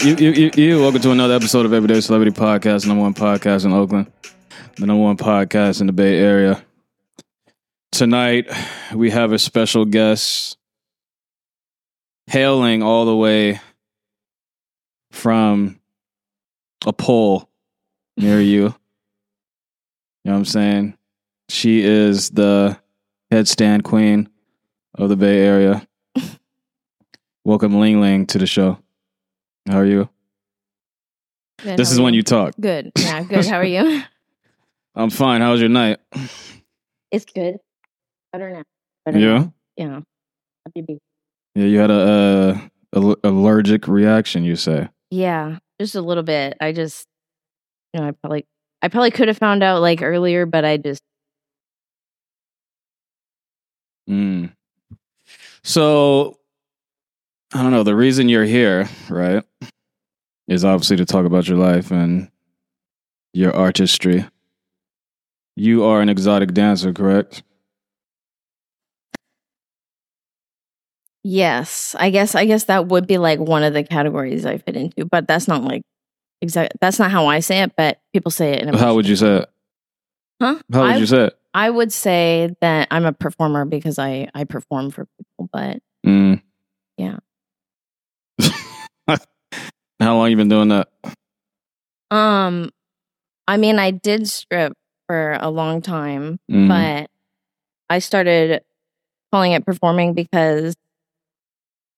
You, you, you, welcome to another episode of Everyday Celebrity Podcast, number one podcast in Oakland, the number one podcast in the Bay Area. Tonight, we have a special guest hailing all the way from a pole near you. You know what I'm saying? She is the headstand queen of the Bay Area. Welcome Ling Ling to the show. How are you? Good, This is are when you talk. Good. Yeah, good. How are you? I'm fine. How was your night? it's good. Better now. Better Yeah. now. Yeah. Happy to be. Yeah, you had a, uh al- allergic reaction, you say. Yeah, just a little bit. I just, you know, I probably, I probably could have found out like earlier, but I just, Mm. So, I don't know. The reason you're here, right, is obviously to talk about your life and your artistry. You are an exotic dancer, correct? yes, I guess, I guess that would be like one of the categories I fit into, but that's not like exact. That's not how I say it, but people say it. In a How would you say it? Huh? How would I, you say it? I would say that I'm a performer because I I perform for people, but Mm. Yeah. How long you been doing that? um, I mean, I did strip for a long time, Mm. but I started calling it performing because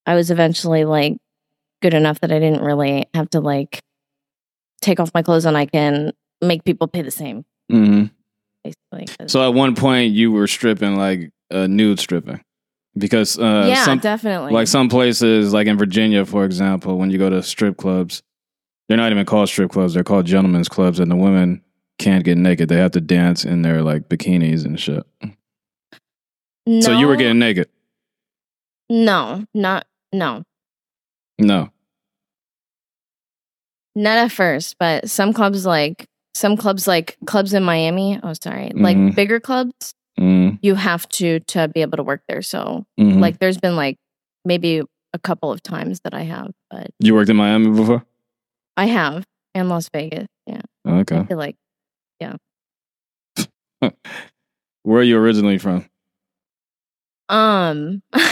I was eventually like good enough that I didn't really have to like take off my clothes and I can make people pay the same Mhm. basically. So at one point you were stripping like uh, nude stripping because uh, yeah, some definitely. like some places like in Virginia, for example, when you go to strip clubs, they're not even called strip clubs; they're called gentlemen's clubs, and the women can't get naked; they have to dance in their like bikinis and shit. So you were getting naked? no, not no, No. not at first, but some clubs like some clubs like clubs in Miami. Oh, sorry, Mhm. like bigger clubs. Mm, You have to to be able to work there. So mhm. like, there's been like maybe a couple of times that I have, but you worked in Miami before? I have in Las Vegas. Yeah, Okay. I feel like yeah. Where are you originally from? um.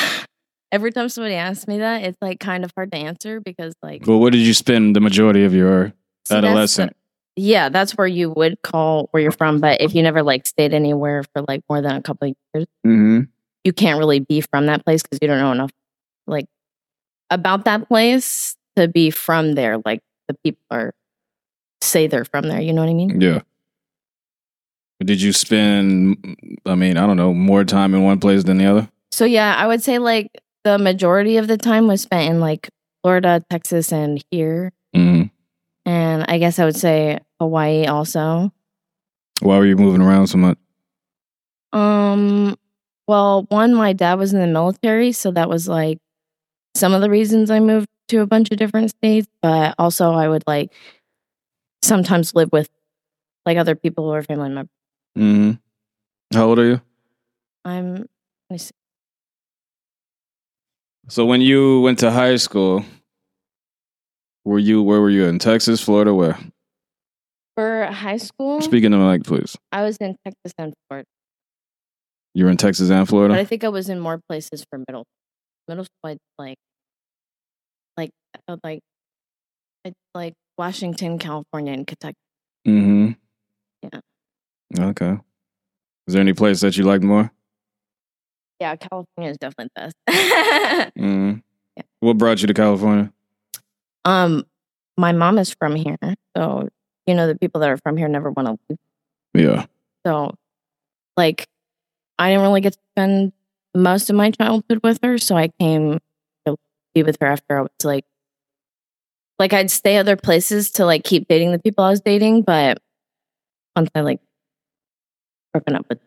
Every time somebody asks me that, it's like kind of hard to answer because like Well, where did you spend the majority of your the- adolescent? Yeah, that's where you would call where you're from. But if you never like stayed anywhere for like more than a couple of years, Mm-hmm. you can't really be from that place because you don't know enough like about that place to be from there. Like the people are say they're from there. You know what I mean? Yeah. Did you spend, I mean, I don't know, more time in one place than the other? So yeah, I would say like the majority of the time was spent in like Florida, Texas, and here. hmm And I guess I would say Hawaii also. Why were you moving around so much? Um, well, one, my dad was in the military, so that was like some of the reasons I moved to a bunch of different states. But also, I would like sometimes live with like other people who are family members. hmm How old are you? I'm let me see. So when you went to high school, were you where were you in Texas, Florida, where? for high school. Speaking of like, please. I was in Texas and Florida, You were in Texas and Florida, but I Florida. think I was in more places for middle. Middle school, I like, like, I felt like, I'd like Washington, California, and Kentucky. Mm-hmm. Yeah. Okay. Is there any place that you liked more? Yeah, California is definitely the best. Mm. Yeah. What brought you to California? Um, my mom is from here, so you know the people that are from here never want to leave. Yeah. So, like, I didn't really get to spend most of my childhood with her, so I came to be with her after I was like like I'd stay other places to like keep dating the people I was dating, but once I like broken up with,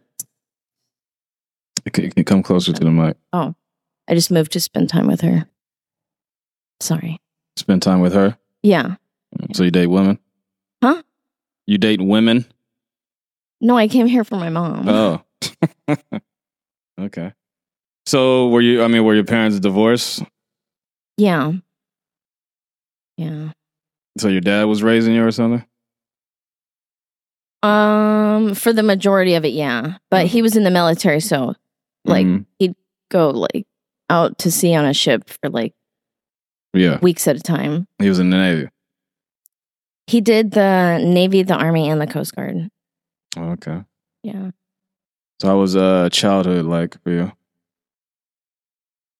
Can can you come closer to the mic? Oh, I just moved to spend time with her. Sorry. Spend time with her. Yeah. So you date women? Huh? You date women? No, I came here for my mom. Oh. okay. So were you? I mean, were your parents divorced? Yeah. Yeah. So your dad was raising you or something? Um, for the majority of it, yeah. But he was in the military, so like Mhm. He'd go like out to sea on a ship for like yeah, weeks at a time. he was in the navy. He did the Navy, the Army, and the Coast Guard. Okay. Yeah. So how was uh childhood like for you?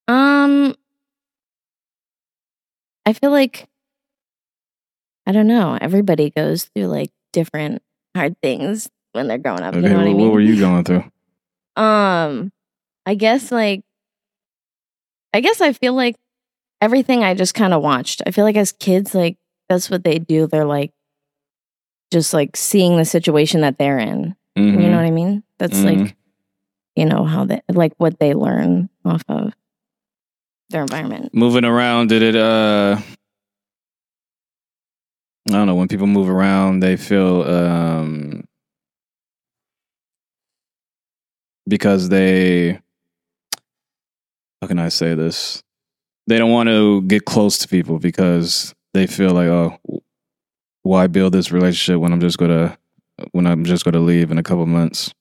Um, I feel like I don't know. Everybody goes through like different hard things when they're growing up. Okay, you know what I mean? what were you going through? Um, I guess like, I guess I feel like everything I just kind of watched. I feel like as kids, like that's what they do. They're like, just like seeing the situation that they're in. Mhm. You know what I mean? That's Mhm. like, you know how they like what they learn off of their environment. Moving around, did it? uh I don't know. When people move around, they feel um because they. How can I say this? They don't want to get close to people because they feel like, oh, why build this relationship when I'm just gonna when I'm just gonna leave in a couple months?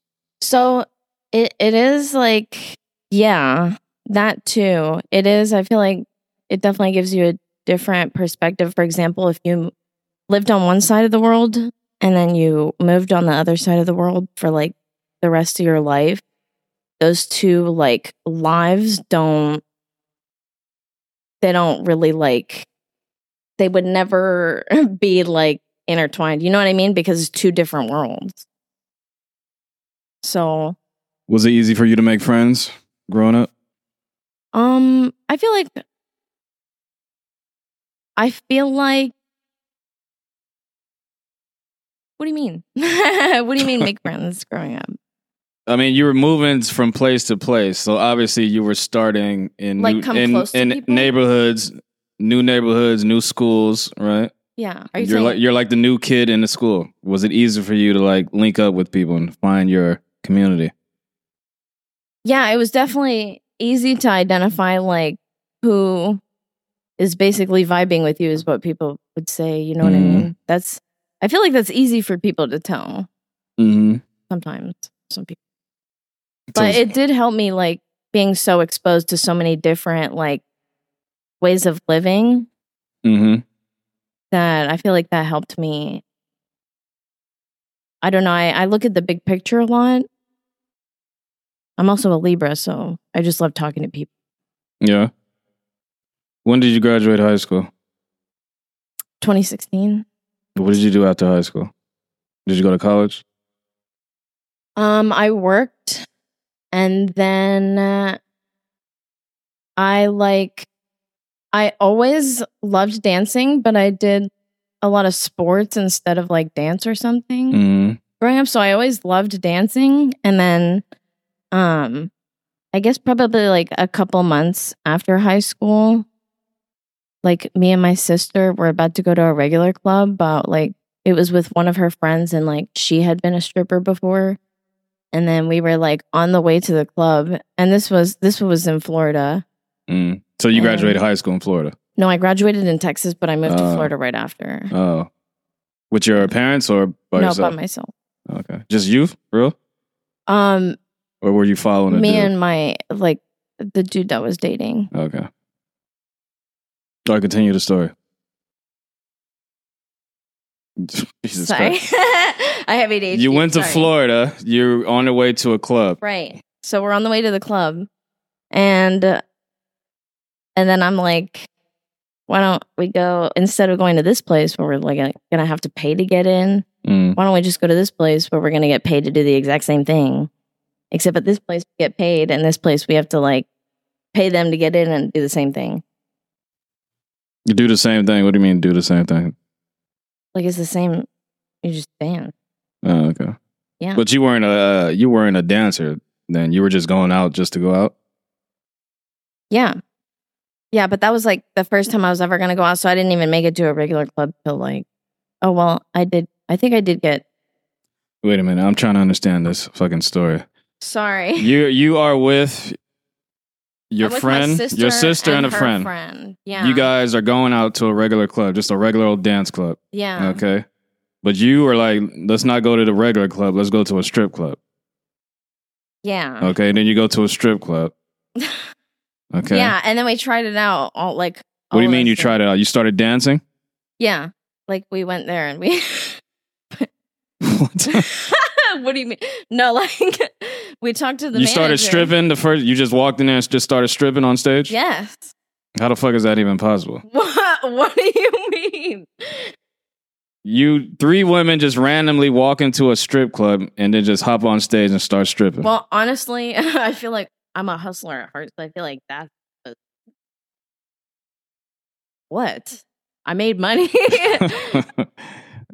So it it is like yeah, that too. It is I feel like it definitely gives you a different perspective. For example, if you lived on one side of the world and then you moved on the other side of the world for like the rest of your life, those two like lives don't they don't really like they would never be like intertwined. You know what I mean? Because it's two different worlds. So Was it easy for you to make friends growing up? Um, I feel like I feel like What do you mean? what do you mean make friends growing up? I mean, you were moving from place to place, so obviously you were starting in Like new, come in, in neighborhoods, new neighborhoods, new schools, right? Yeah. Are you You're saying like you're like the new kid in the school. Was it easy for you to like link up with people and find your community? Yeah, it was definitely easy to identify like who is basically vibing with you is what people would say, you know what I Mhm. mean? That's I feel like that's easy for people to tell Mm-hmm. sometimes. Some people but it did help me like being so exposed to so many different like ways of living mm-hmm. that I feel like that helped me. I don't know. I, I look at the big picture a lot. I'm also a Libra, so I just love talking to people. Yeah. When did you graduate high school? 2016. What did you do after high school? Did you go to college? Um, I worked, and then uh, I like. I always loved dancing, but I did a lot of sports instead of like dance or something. Mm-hmm. growing up so i always loved dancing and then um i guess probably like a couple months after high school like me and my sister were about to go to a regular club but like it was with one of her friends and like she had been a stripper before and then we were like on the way to the club and this was this was in florida Mm. So you graduated high school in Florida? no i graduated in texas but i moved to Oh. florida right after Oh. With your parents or by no yourself? by myself Okay. Just you, real? um Or were you following me and my like the dude that was dating Okay. All right, continue the story. Jesus Sorry. Christ. I have ADHD. You went to sorry. Florida. You're on your way to a club. Right. So we're on the way to the club. And uh, and then I'm like, why don't we go instead of going to this place where we're like gonna have to pay to get in, Mm. why don't we just go to this place where we're gonna get paid to do the exact same thing? Except at this place we get paid and this place we have to like pay them to get in and do the same thing. You do the same thing. What do you mean do the same thing? Like it's the same. You just dance. Oh, okay. Yeah. But you weren't a you weren't a dancer then. You were just going out just to go out. Yeah. Yeah, but that was like the first time I was ever gonna go out, so I didn't even make it to a regular club till like oh well, I did I think I did get Wait a minute. I'm trying to understand this fucking story. sorry. You you are with your I'm with my friend, your sister, and, a friend. friend. Yeah. You guys are going out to a regular club, just a regular old dance club. Yeah. Okay. But you were like, let's not go to the regular club. Let's go to a strip club. Yeah. Okay. And then you go to a strip club. Okay. Yeah, and then we tried it out all like What do you mean you us, tried it out? You started dancing? Yeah. Like we went there and we What? What do you mean? No, like we talked to the you started manager. stripping the first you just walked in there and just started stripping on stage? Yes. How the fuck is that even possible? What what do you mean? You three women just randomly walk into a strip club and then just hop on stage and start stripping. Well, honestly, I feel like I'm a hustler at heart, so I feel like that's a- what I made money.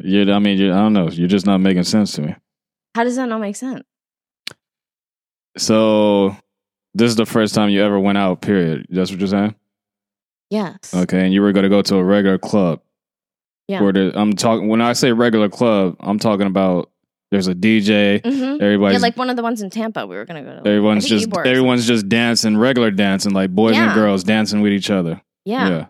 you, I mean, you, I don't know. You're just not making sense to me. How does that not make sense? So, this is the first time you ever went out. Period. That's what you're saying. Yes. Okay, and you were going to go to a regular club. Yeah. Where the, I'm talking. When I say regular club, I'm talking about there's a DJ. hmm Yeah, like one of the ones in Tampa. We were gonna go to. everyone's just everyone's just dancing, regular dancing, like boys and girls dancing with each other. Yeah. Yeah.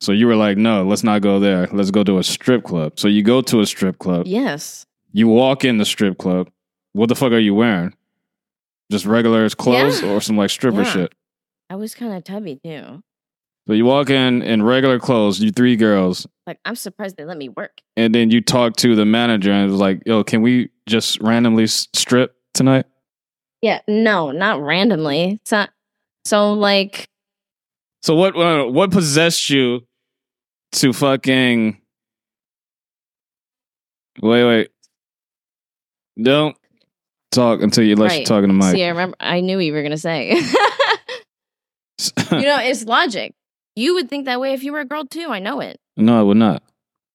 So you were like, no, let's not go there. Let's go to a strip club. So you go to a strip club. Yes. You walk in the strip club. What the fuck are you wearing? Just regular clothes Yeah. or some like stripper Yeah. shit? I was kind of tubby too. So you walk in in regular clothes, you three girls, Like I'm surprised they let me work. and then you talk to the manager and it was like, yo, can we just randomly strip tonight? Yeah. No, not randomly. So, so like So what uh, what possessed you to fucking wait wait don't talk until you let you Right. talking to Mike. See, I remember. I knew what you were gonna say. you know, it's logic. You would think that way if you were a girl too. I know it. no, I would not.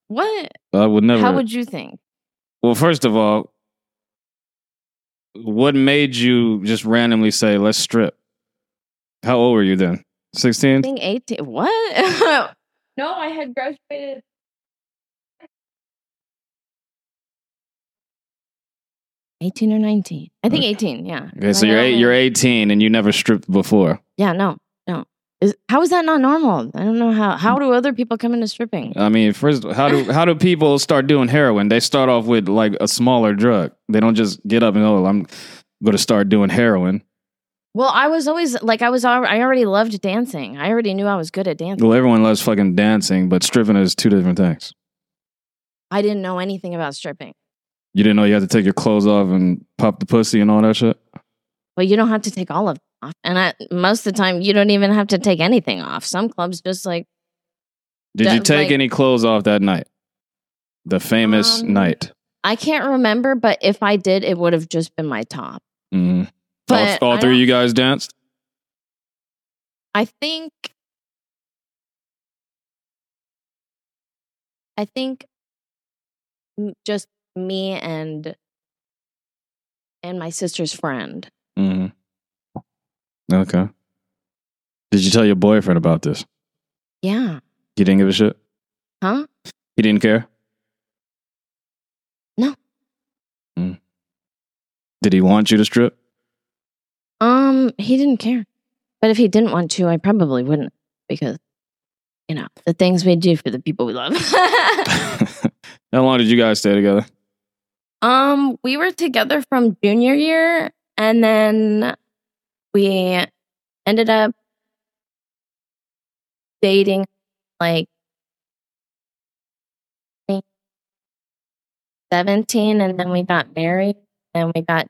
What? I would never. How would you think? well, first of all, what made you just randomly say let's strip? How old were you then? Sixteen. eighteen. What? no, I had graduated. Eighteen or nineteen? I think eighteen. Yeah. Okay, so you're eight, you're eighteen and you never stripped before. Yeah. No. No. Is, how is that not normal? I don't know how. How do other people come into stripping? I mean, first, how do how do people start doing heroin? They start off with like a smaller drug. They don't just get up and oh, I'm going to start doing heroin. Well, I was always like I was. al- I already loved dancing. I already knew I was good at dancing. Well, everyone loves fucking dancing, but stripping is two different things. I didn't know anything about stripping. You didn't know you had to take your clothes off and pop the pussy and all that shit. But you don't have to take all of them off. And I, most of the time, you don't even have to take anything off. Some clubs just like, Did you take like- any clothes off that night? The famous Um, night. I can't remember, but if I did, it would have just been my top. Mhm. But all all three of you guys danced. I think, I think just me and and my sister's friend. hmm Okay. Did you tell your boyfriend about this? Yeah. He didn't give a shit. Huh? He didn't care. No. Mm. Did he want you to strip? Um, he didn't care. But if he didn't want to, I probably wouldn't because you know, the things we do for the people we love. How long did you guys stay together? Um, we were together from junior year and then we ended up dating like 17 and then we got married and we got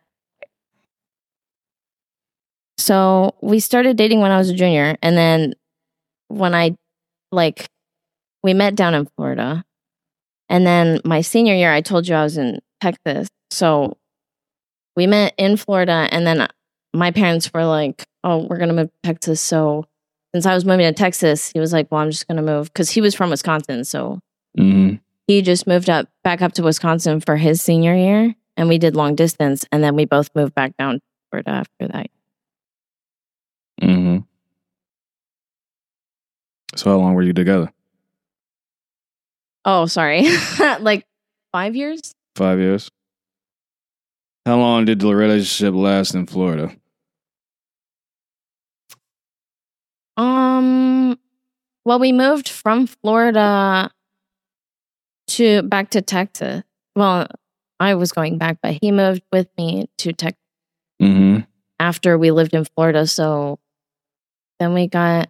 so we started dating when I was a junior and then when I like we met down in Florida. And then my senior year I told you I was in Texas so we met in Florida and then my parents were like oh we're going to move to Texas so since I was moving to Texas, he was like, "Well, I'm just gonna move," because he was from Wisconsin, so hmm he just moved up back up to Wisconsin for his senior year, and we did long distance, and then we both moved back down to Florida after that. hmm So how long were you together? Oh, sorry, like five years. Five years. How long did the relationship last in Florida? Um, well, we moved from Florida to back to Texas. Well, I was going back, but he moved with me to Texas hmm after we lived in Florida. So then we got,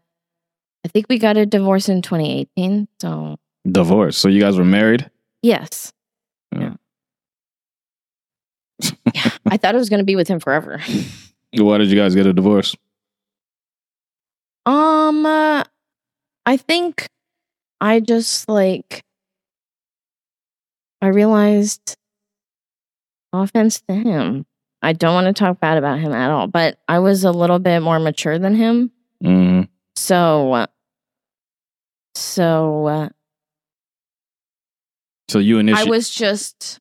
I think we got a divorce in 2018. So Divorce. So you guys were married? yes, Yeah. yeah, I thought I was going to be with him forever. Why did you guys get a divorce? Um, uh, I think I just like I realized offense to him. I don't want to talk bad about him at all, but I was a little bit more mature than him. hmm So so uh, So you initially. I was just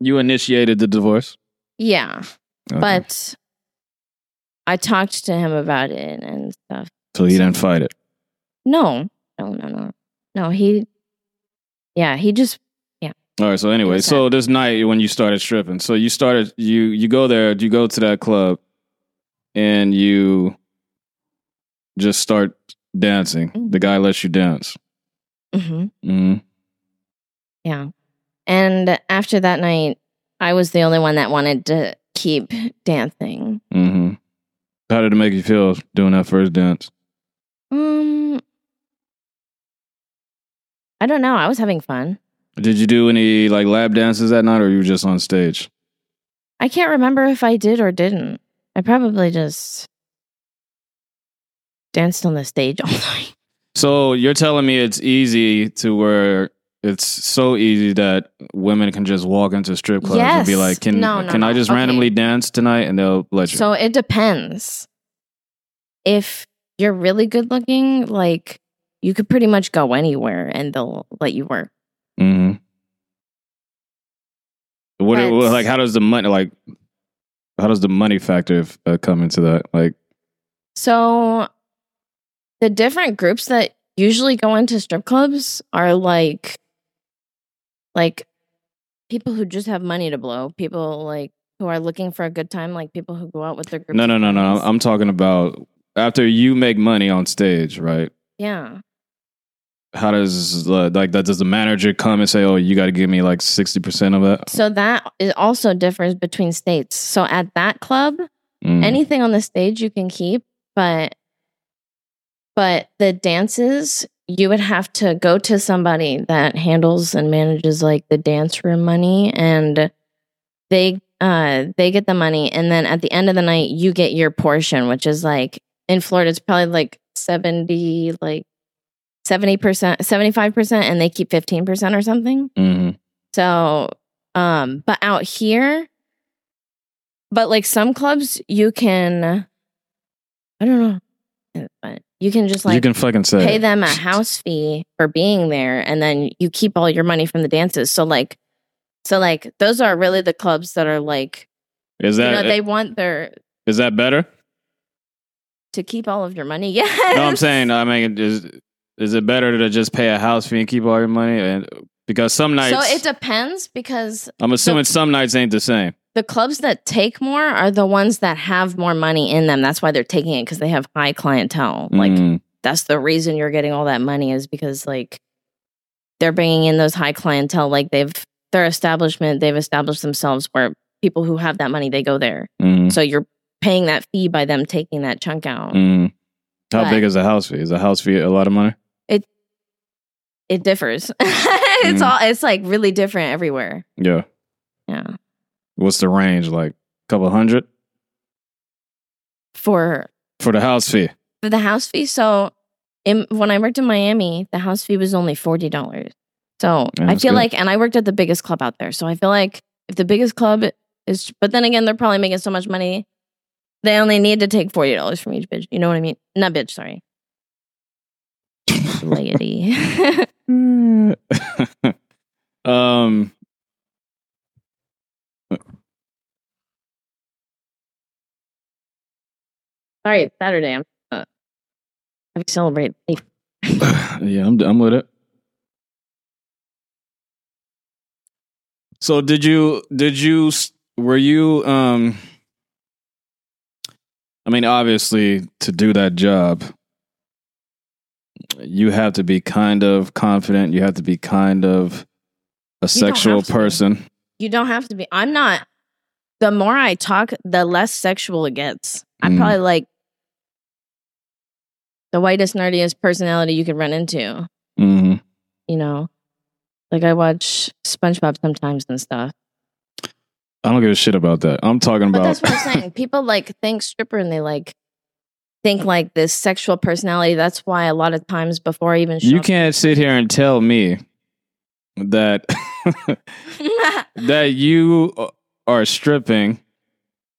you initiated the divorce. yeah, Okay. but I talked to him about it and stuff. so he didn't fight it. No. No, no, no. No, he yeah, he just yeah. All right. So anyway, so this night when you started stripping, so you started you you go there, you go to that club, and you just start dancing. Mhm. The guy lets you dance. mhm. hmm Yeah. And after that night, I was the only one that wanted to keep dancing. hmm How did it make you feel doing that first dance? Um I don't know. I was having fun. Did you do any like lap dances that night, or you were just on stage? I can't remember if I did or didn't. I probably just danced on the stage all night. So you're telling me it's easy to where it's so easy that women can just walk into strip clubs and be like, "Can No, no, can I no. just Okay. randomly dance tonight?" And they'll let you. So it depends. If you're really good looking, like you could pretty much go anywhere and they'll let you work. Mm-hmm. What, what- like how does the money like how does the money factor uh, come into that? Like So the different groups that usually go into strip clubs are like like people who just have money to blow, people like who are looking for a good time, like people who go out with their group. no no no no. I'm talking about after you make money on stage, right? yeah. How does uh, like that? Does the manager come and say, "Oh, you got to give me like sixty percent of that"? So that it also differs between states. So at that club, Mm. anything on the stage you can keep, but but the dances you would have to go to somebody that handles and manages like the dance room money and they uh they get the money and then at the end of the night you get your portion which is like in Florida it's probably like 70 like 70% 75% and they keep 15% or something Mhm. so, um, but out here, but like some clubs, you can, I don't know, but you can just like you can fucking say pay them a house fee for being there, and then you keep all your money from the dances. So like, so like those are really the clubs that are like, Is you that know, they want their is that better? to keep all of your money. Yes. No, I'm saying. I mean, is is it better to just pay a house fee and keep all your money? And because some nights, So it depends because I'm assuming some nights ain't the same. The clubs that take more are the ones that have more money in them. That's why they're taking it because they have high clientele. Like Mm. that's the reason you're getting all that money is because like they're bringing in those high clientele. Like they've their establishment, they've established themselves where people who have that money they go there. Mm. So you're paying that fee by them taking that chunk out. Mm. How But- big is a house fee? Is a house fee a lot of money? It it differs. it's Mm. all it's like really different everywhere. Yeah. Yeah. What's the range? Like a couple hundred For for the house fee? for the house fee. So in, when I worked in Miami, the house fee was only forty dollars. So Yeah, I feel good. like, and I worked at the biggest club out there. So I feel like if the biggest club is, but then again, they're probably making so much money, they only need to take forty dollars from each bitch. You know what I mean? Not bitch, sorry. lady. um. Sorry, it's Saturday. I'm uh, I celebrate. life. yeah, I'm I'm with it. So did you did you were you um I mean obviously to do that job you have to be kind of confident, you have to be kind of a sexual to be. person. You don't have to be. I'm not. The more I talk, the less sexual it gets. I'm Mm. probably like the whitest, nerdiest personality you could run into. hmm You know, like I watch SpongeBob sometimes and stuff. I don't give a shit about that. I'm talking But about that's what I'm saying. People like think stripper and they like think like this sexual personality. That's why a lot of times before I even show you can't sit here and tell me that that you are stripping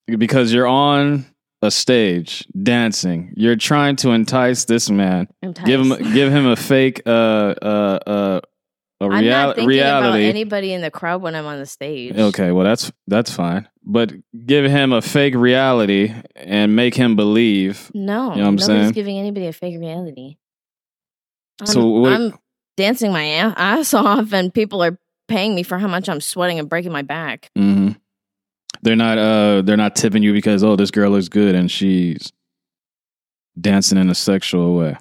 because you're on a stage dancing. You're trying to entice this man. Give him give him a fake uh uh uh a I'm not thinking reality. about anybody in the crowd when I'm on the stage. okay, well that's that's fine. But give him a fake reality and make him believe. No, You know what I'm nobody's saying? giving anybody a fake reality. I'm, So what- I'm dancing my ass off, and people are paying me for how much I'm sweating and breaking my back. hmm They're not uh they're not tipping you because oh this girl looks good and she's dancing in a sexual way.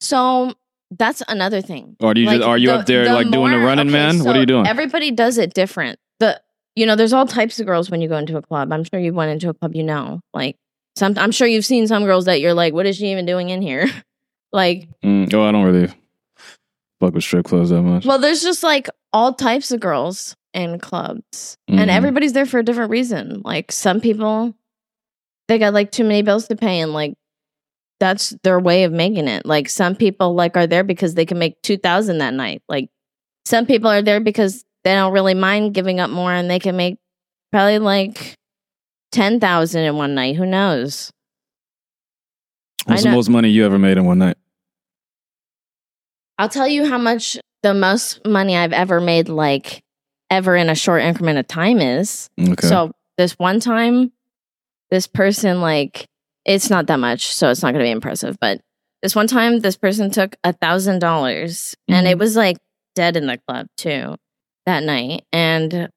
So that's another thing. Or do you Like, just are you the- up there the like doing the running okay, man? what are you doing? Everybody does it different. The you know, there's all types of girls when you go into a club. I'm sure you went into a club, you know. Like some I'm sure you've seen some girls that you're like, what is she even doing in here? like, Mm, oh, I don't really fuck with strip clubs that much. well, there's just like all types of girls in clubs. Mhm. And everybody's there for a different reason. Like some people they got like too many bills to pay and like that's their way of making it. Like some people like are there because they can make 2000 that night. Like some people are there because they don't really mind giving up more and they can make probably like 10,000 in one night. Who knows? What's I the most money you ever made in one night? I'll tell you how much the most money I've ever made like ever in a short increment of time is. Okay. So this one time, this person like it's not that much, so it's not going to be impressive. But this one time, this person took a thousand dollars, and it Mhm. was like dead in the club too that night. And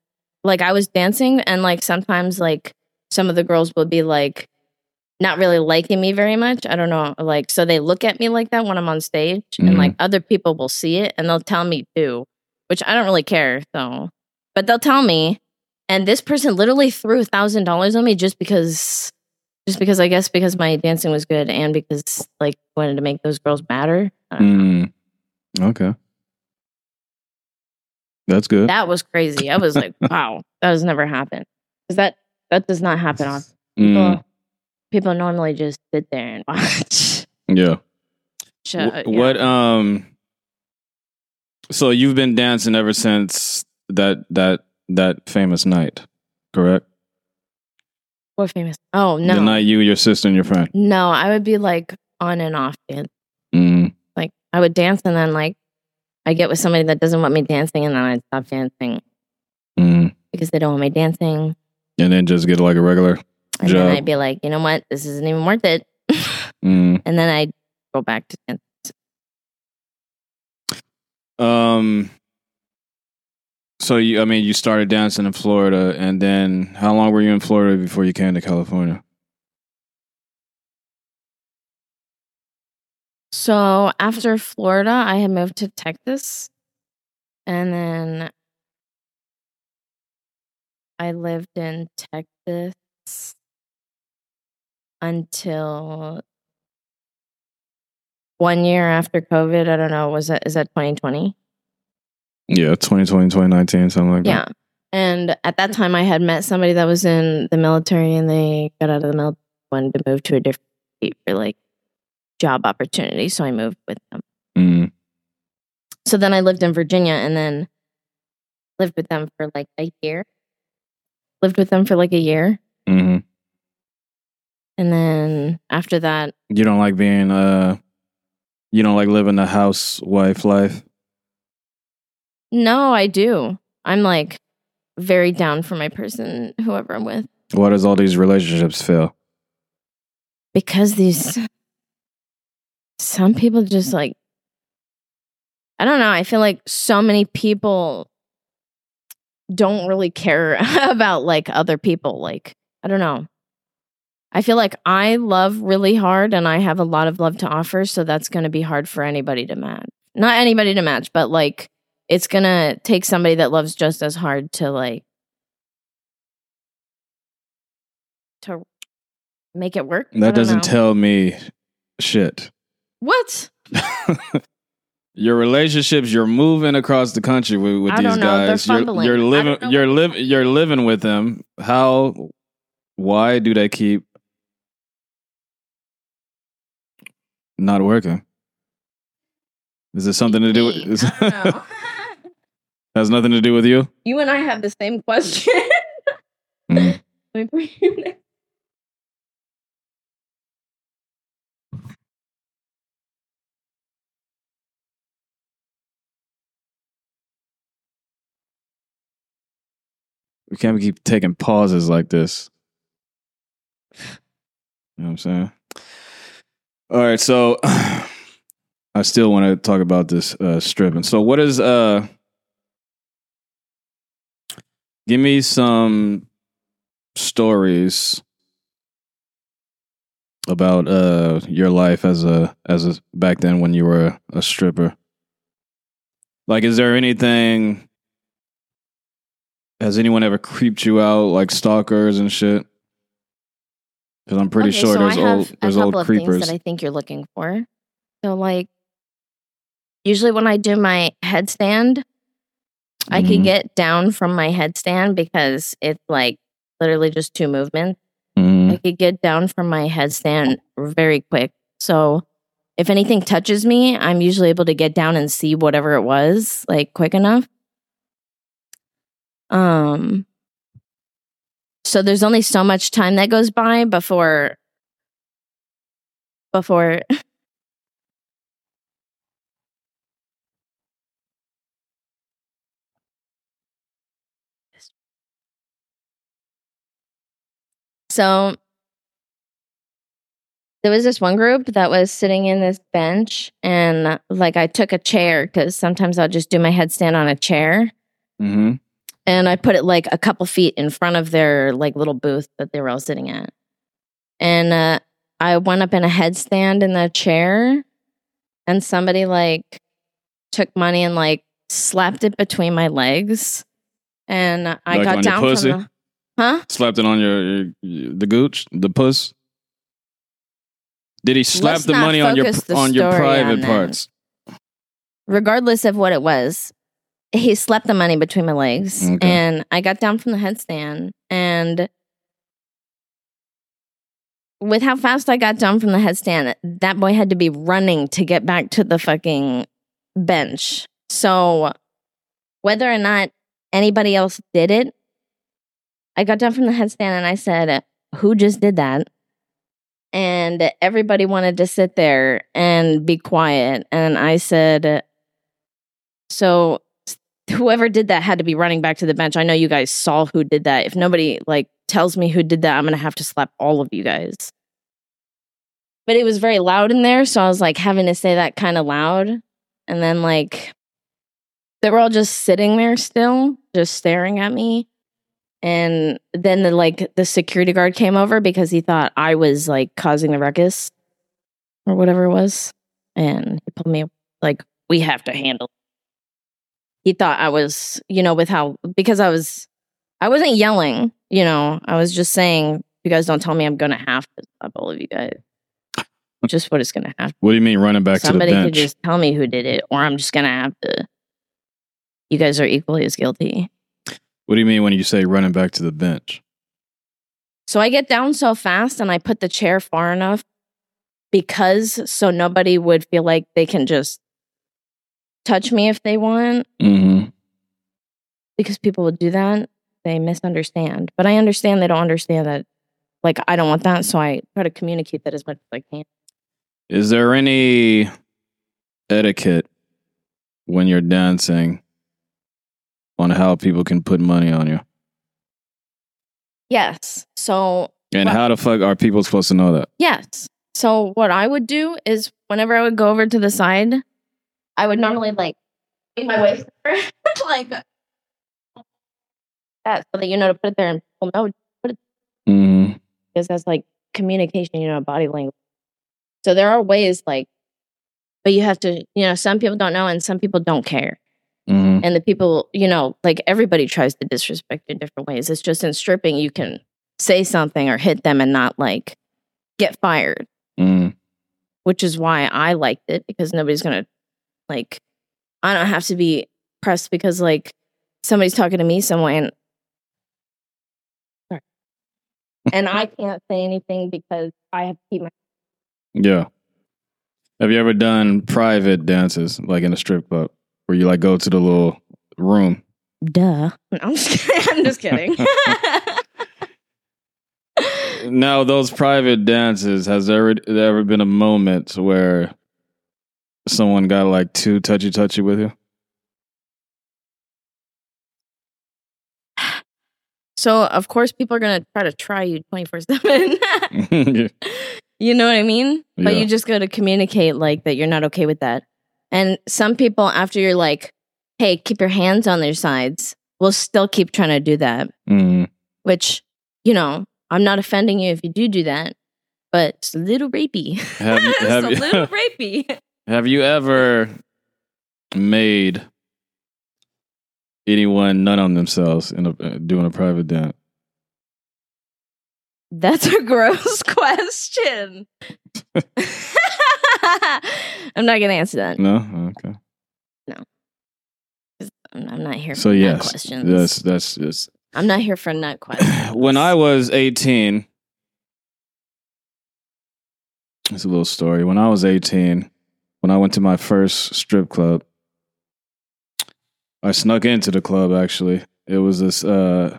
like I was dancing, and like sometimes like some of the girls would be like not really liking me very much. I don't know, like so they look at me like that when I'm on stage, and Mhm. like other people will see it and they'll tell me too, which I don't really care. So, but they'll tell me and this person literally threw a thousand dollars on me just because just because i guess because my dancing was good and because like wanted to make those girls matter I don't know. Mm, okay. That's good. that was crazy i was like wow that has never happened because that that does not happen often Mm, people, people normally just sit there and watch yeah. Yeah. What um so you've been dancing ever since that that that famous night, correct? what famous oh no, The night you, your sister, and your friend. no i would be like on and off dance Mm, like i would dance and then like i get with somebody that doesn't want me dancing and then i'd stop dancing mm. because they don't want me dancing And then just get like a regular. And Job. then I'd be like, you know what? This isn't even worth it. Mm. And then I'd go back to dance. Um. So you, I mean, you started dancing in Florida, and then how long were you in Florida before you came to California? So after Florida, I had moved to Texas. And then I lived in Texas until one year after COVID. I don't know. Was that, is that 2020? Yeah, 2020, 2019, something like Yeah. that. Yeah. And at that time, I had met somebody that was in the military and they got out of the military, wanted to move to a different state for like job opportunity. So I moved with them. Mm. So then I lived in Virginia and then lived with them for like a year. Lived with them for like a year. hmm And then after that, You don't like being uh, You don't like living the housewife life? No, I do. I'm like very down for my person, whoever I'm with, Why does all these relationships fail? because these some people just like I don't know. I feel like so many people don't really care about like other people. Like I don't know. I feel like I love really hard and I have a lot of love to offer, so that's going to be hard for anybody to match. Not anybody to match, but like it's to take somebody that loves just as hard to like to make it work. That doesn't know. tell me shit. What? your relationships, you're moving across the country with, with these know. Guys. You're, you're living you're living you're living with them. How why do they keep not working? Is it something to do with Me. is, I don't know. Has nothing to do with you? you and I have the same question. Mm. Let me bring you next. We can't keep taking pauses like this. You know what I'm saying? All right, so I still want to talk about this uh stripping. So what is uh give me some stories about uh your life as a as a back then when you were a stripper. Like is there anything has anyone ever creeped you out like stalkers and shit? Because I'm pretty Okay, sure so there's old a there's couple old of things creepers. that I think you're looking for. So, like, usually when I do my headstand, I Mhm. can get down from my headstand because it's like literally just two movements. Mhm. I could get down from my headstand very quick. So, if anything touches me, I'm usually able to get down and see whatever it was like quick enough. Um, so there's only so much time that goes by before before so there was this one group that was sitting in this bench and like i took a chair because sometimes i'll just do my headstand on a chair Mhm. and I put it like a couple feet in front of their like little booth that they were all sitting at. And uh, I went up in a headstand in the chair, and somebody like took money and like slapped it between my legs, and I Like got down from the huh. Slapped it on your, your the gooch, the puss. Did he slap Let's the money on your on your private on parts? regardless of what it was, he slapped the money between my legs. Okay. And I got down from the headstand. And with how fast I got down from the headstand, that boy had to be running to get back to the fucking bench. So whether or not anybody else did it, I got down from the headstand and I said, Who just did that? And everybody wanted to sit there and be quiet. And I said, so whoever did that had to be running back to the bench. I know you guys saw who did that. If nobody like tells me who did that, I'm gonna have to slap all of you guys. But it was very loud in there, so I was like having to say that kind of loud. And then like they were all just sitting there still, just staring at me. And then the like the security guard came over because he thought I was like causing the ruckus or whatever it was. And he pulled me like, we have to handle he thought I was, you know, with how because I was I wasn't yelling, you know, I was just saying, you guys don't tell me I'm gonna have to stop all of you guys. Just what it's gonna have What do you mean running back Somebody to the could just tell me who did it, or I'm just gonna have to you guys are equally as guilty. What do you mean when you say running back to the bench? So I get down so fast and I put the chair far enough because so nobody would feel like they can just touch me if they want. Mm-hmm. because people would do that, they misunderstand. But I understand they don't understand that. Like, I don't want that. So I try to communicate that as much as I can. Is there any etiquette when you're dancing on how people can put money on you? Yes. So And Well- how the fuck are people supposed to know that? Yes. So what I would do is whenever I would go over to the side, I would normally like make my waist like that so that you know to put it there and people know hmm because that's like communication, you know, body language. So there are ways like but you have to, you know, some people don't know and some people don't care. Hmm And the people, you know, like everybody tries to disrespect in different ways. It's just in stripping you can say something or hit them and not like get fired. hmm which is why I liked it because nobody's gonna like I don't have to be pressed because like somebody's talking to me some way and Sorry. and I can't say anything because I have to keep my Yeah. Have you ever done private dances, like in a strip club, where you like go to the little room? duh. No, I'm just kidding. I'm just kidding. Now, those private dances, has there ever, there ever been a moment where someone got like too touchy touchy with you? so of course people are gonna try to try you 24 seven. You know what I mean? But Yeah. you just got to communicate like that you're not okay with that. And some people, after you're like, hey, keep your hands on their sides, will still keep trying to do that, Mhm. which, you know, I'm not offending you if you do do that, but it's a little rapey. Have you- have it's a little rapey. Have you ever made anyone nut on themselves in a, uh, doing a private dance? That's a gross question. I'm not going to answer that. No. Okay. I'm I'm not here So for nut yes, questions. that's that's just I'm not here for nut questions. when I was 18, it's a little story. When I was 18, when I went to my first strip club, I snuck into the club actually. It was this uh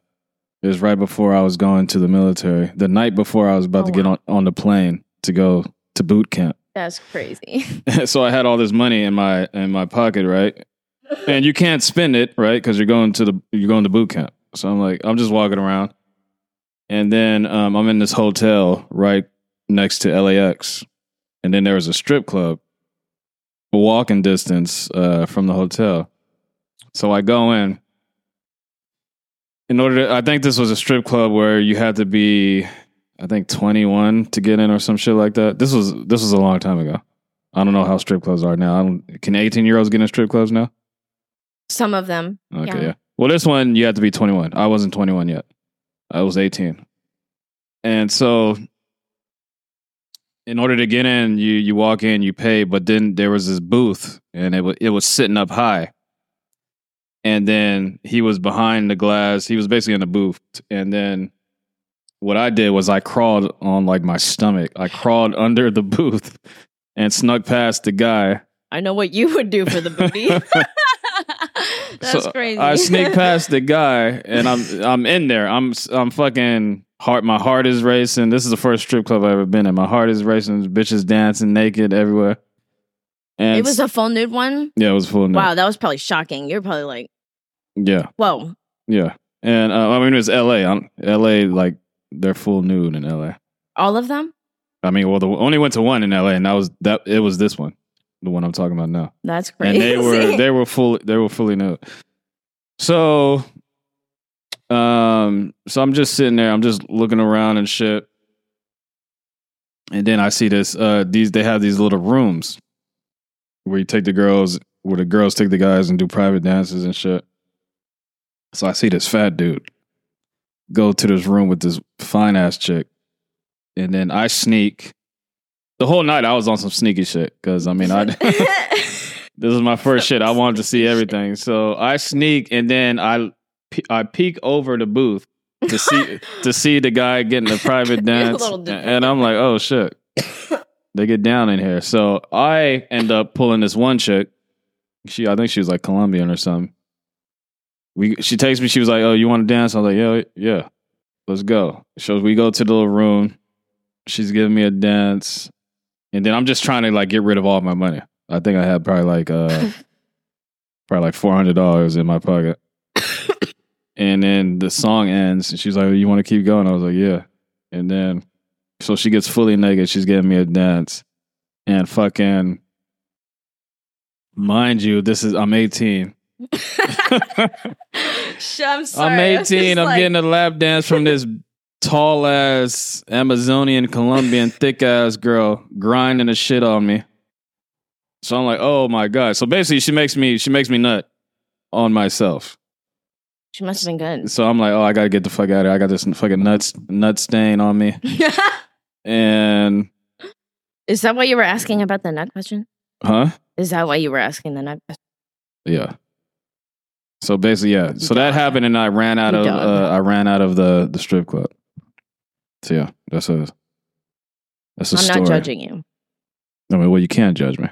it was right before I was going to the military. The night before I was about Oh, to get wow. on, on the plane to go to boot camp. That's crazy. so I had all this money in my in my pocket, right? and you can't spend it, right? Because you're going to the you're going to boot camp. So I'm like, I'm just walking around, and then um, I'm in this hotel right next to LAX, and then there was a strip club, walking distance uh, from the hotel. So I go in. In order to, I think this was a strip club where you had to be, I think 21 to get in or some shit like that. This was this was a long time ago. I don't know how strip clubs are now. I don't, can 18 year olds get in strip clubs now? Some of them. Okay, Yeah. yeah. Well, this one you had to be 21. I wasn't 21 yet. I was 18. And so in order to get in, you you walk in, you pay, but then there was this booth and it was it was sitting up high. And then he was behind the glass. He was basically in the booth. And then what I did was I crawled on like my stomach. I crawled under the booth and snuck past the guy. I know what you would do for the booty. That's So crazy. I sneak past the guy, and I'm I'm in there. I'm I'm fucking heart. My heart is racing. This is the first strip club I've ever been in. My heart is racing. Bitches dancing naked everywhere. And it was a full nude one. yeah, it was full. nude. Wow, that was probably shocking. You're probably like, Yeah, whoa. yeah. And uh, I mean, it was L.A. I'm, L.A. Like they're full nude in L.A. All of them? I mean, well, the only went to one in L.A. and that was that. It was this one, the one I'm talking about now. That's crazy. and they were they were fully they were fully nude. So, um, so I'm just sitting there. I'm just looking around and shit. And then I see this. Uh, these they have these little rooms where you take the girls, where the girls take the guys and do private dances and shit. So I see this fat dude go to this room with this fine ass chick, and then I sneak. The whole night I was on some sneaky shit because I mean I this is my first shit. I wanted to see everything. So I sneak and then I I peek over the booth to see to see the guy getting a private dance, and I'm like, oh shit, they get down in here. So I end up pulling this one chick. She I think she was like Colombian or something. We she takes me. She was like, oh, you want to dance? I was like, yeah, yeah, let's go. So we go to the little room. She's giving me a dance. And then I'm just trying to like get rid of all my money. I think I had probably like uh probably like four hundred dollars in my pocket. and then the song ends, and she's like, "You want to keep going?" I was like, "Yeah." And then, so she gets fully naked. She's giving me a dance, and fucking, mind you, this is I'm 18. Sh- I'm sorry. I'm I was 18. I'm like- getting a lap dance from this tall ass Amazonian Colombian thick ass girl grinding the shit on me. So I'm like, oh my god. So basically, she makes me she makes me nut on myself. She must have been good. So I'm like, oh, I gotta get the fuck out of here. I got this fucking nuts nut stain on me, and Is that why you were asking about the nut question? huh? Is that why you were asking the nut question? Yeah. So basically, yeah. So that happened, and I ran out of uh, I ran out of the the strip club. So yeah, that's a that's a I'm story. not judging you. I mean, well, you can't judge me.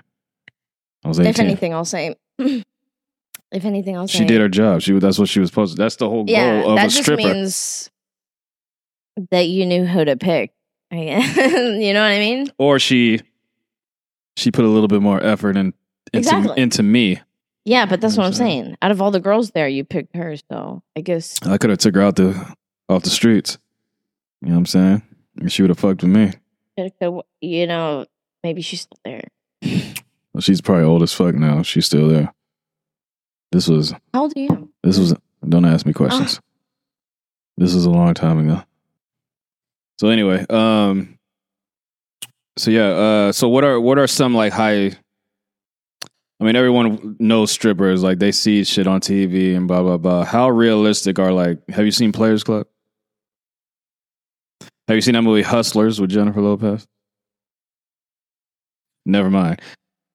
I was 18. If anything, I'll say. if anything, I'll say. she did her job. She that's what she was supposed to. That's the whole Yeah, goal of a stripper. that just means that you knew who to pick. I guess. you know what I mean? or she she put a little bit more effort in, into Exactly. into me. Yeah, but that's know what I'm saying? saying. Out of all the girls there, you picked her. So I guess I could have took her out the off the streets. You know what I'm saying? And she would have fucked with me. you know maybe she's still there. Well, she's probably old as fuck now. She's still there. This was How old are you? this was. Don't ask me questions. This was a long time ago. So anyway, um, so yeah, uh, so what are what are some like high? I mean, everyone knows strippers. Like they see shit on TV and blah blah blah. How realistic are like? Have you seen Players Club? Have you seen that movie Hustlers with Jennifer Lopez? Never mind.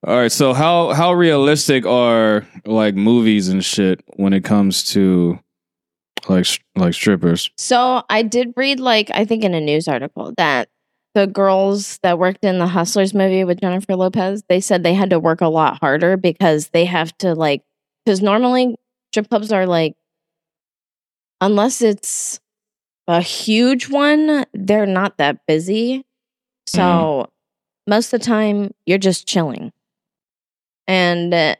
All right, so how how realistic are like movies and shit when it comes to like like strippers? So I did read like I think in a news article that the girls that worked in the Hustlers movie with Jennifer Lopez, they said they had to work a lot harder because they have to like because normally strip clubs are like unless it's a huge one, they're not that busy. So most of the time you're just chilling. And uh,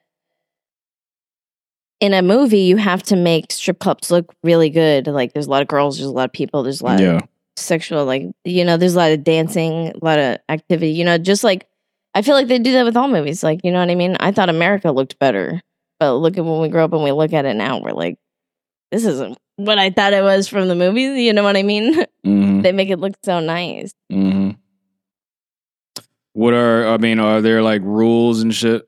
in a movie, you have to make strip clubs look really good. Like there's a lot of girls, there's a lot of people, there's a lot Yeah, of sexual, like you know, there's a lot of dancing, a lot of activity. You know, just like I feel like they do that with all movies. Like you know what I mean? I thought America looked better, but look at when we grow up and we look at it now, we're like, this isn't what I thought it was from the movies. You know what I mean? hmm they make it look so nice. hmm What are I mean? Are there like rules and shit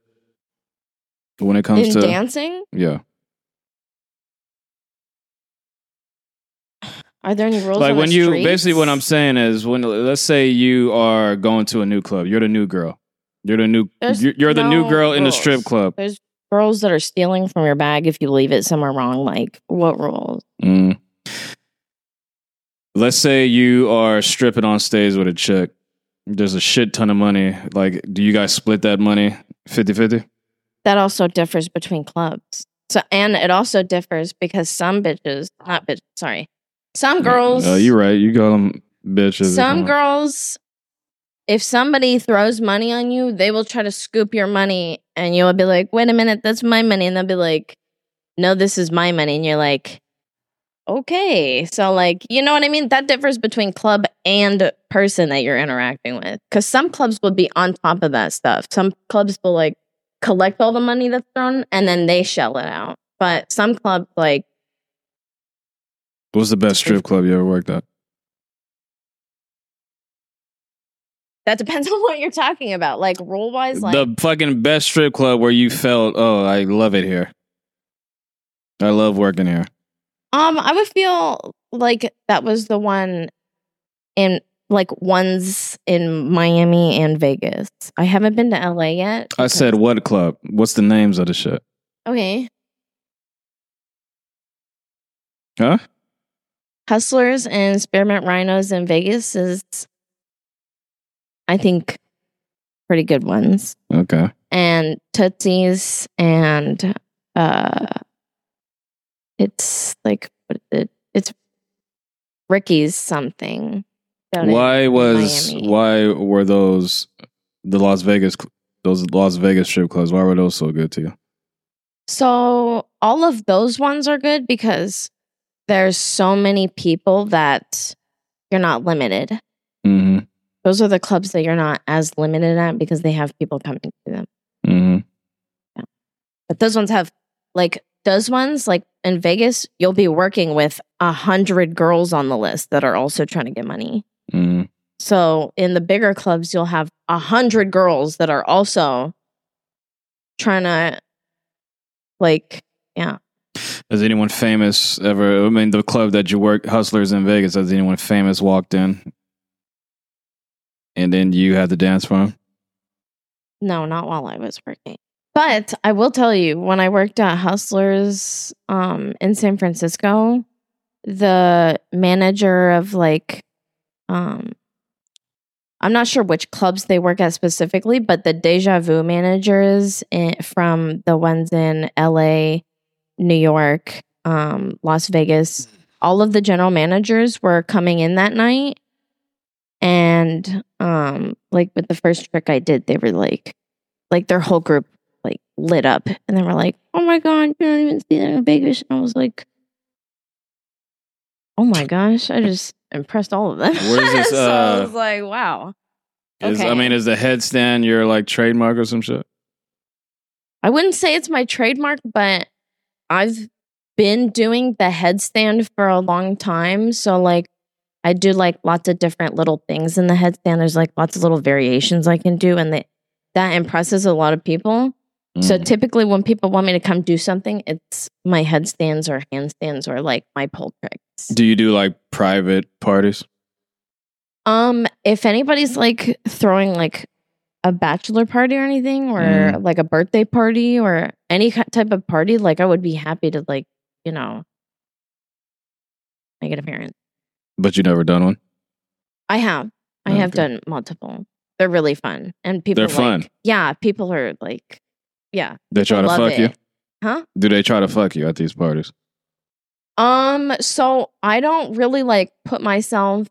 when it comes In to dancing, yeah? Are there any rules? Like when you streets? basically what I'm saying is when let's say you are going to a new club, you're the new girl, you're the new There's you're, you're the new no girl in the strip club. There's girls that are stealing from your bag if you leave it somewhere wrong. Like what rules? Mm. Let's say you are stripping on stage with a chick. There's a shit ton of money. Like, do you guys split that money 50 50? that also differs between clubs. So and it also differs because some bitches, not bitches, sorry. Some girls Oh, you're right. You call them bitches. some girls if somebody throws money on you, they will try to scoop your money and you'll be like, "Wait a minute, that's my money." And they'll be like, "No, this is my money." And you're like, "Okay." So like, you know what I mean? That differs between club and person that you're interacting with. Cuz some clubs will be on top of that stuff. Some clubs will like collect all the money that's thrown and then they shell it out. But some clubs like What's the best strip club you ever worked at? that depends on what you're talking about. Like rule wise, like the fucking best strip club where you felt, oh, I love it here. I love working here. Um, I would feel like that was the one in like ones in Miami and Vegas. I haven't been to LA yet. I said, what club? What's the names of the shit? okay. Huh? Hustlers and Spearmint Rhinos in Vegas is, I think, pretty good ones. Okay. And Tootsie's and uh, it's like it? It's Ricky's something. Why was Miami. why were those the Las Vegas those Las Vegas strip clubs? Why were those so good to you? So all of those ones are good because there's so many people that you're not limited. Mm-hmm. Those are the clubs that you're not as limited at because they have people coming to them. Mm-hmm. But those ones have like those ones like in Vegas, you'll be working with a hundred girls on the list that are also trying to get money. Mm-hmm. So in the bigger clubs, you'll have a hundred girls that are also trying to like yeah. Has anyone famous ever? I mean, the club that you work, Hustlers in Vegas. Has anyone famous walked in, and then you had to dance for him? No, not while I was working. But I will tell you, when I worked at Hustlers um, in San Francisco, the manager of like, um, I'm not sure which clubs they work at specifically, but the Deja Vu managers in, from the ones in LA, New York, um, Las Vegas, all of the general managers were coming in that night. And um, like with the first trick I did, they were like, like their whole group like lit up and they were like, Oh my god, you don't even see that in Vegas. And I was like, Oh my gosh, I just impressed all of them. Where's this, so I uh, was like, wow. Is, I mean, is the headstand your like trademark or some shit? I wouldn't say it's my trademark, but I've been doing the headstand for a long time. So like I do like lots of different little things in the headstand. There's like lots of little variations I can do and they, that impresses a lot of people. So Mm. typically when people want me to come do something, it's my headstands or handstands or like my pole tricks. do you do like private parties? Um, if anybody's like throwing like a bachelor party or anything, or Mm. like a birthday party or any type of party, like I would be happy to like you know make an appearance. But you never done one. I have, I have Okay. done multiple. They're really fun, and people They're like- fun. Yeah, people are like, yeah, They try to fuck you. Huh? Do they try to fuck you at these parties? Um, so I don't really like put myself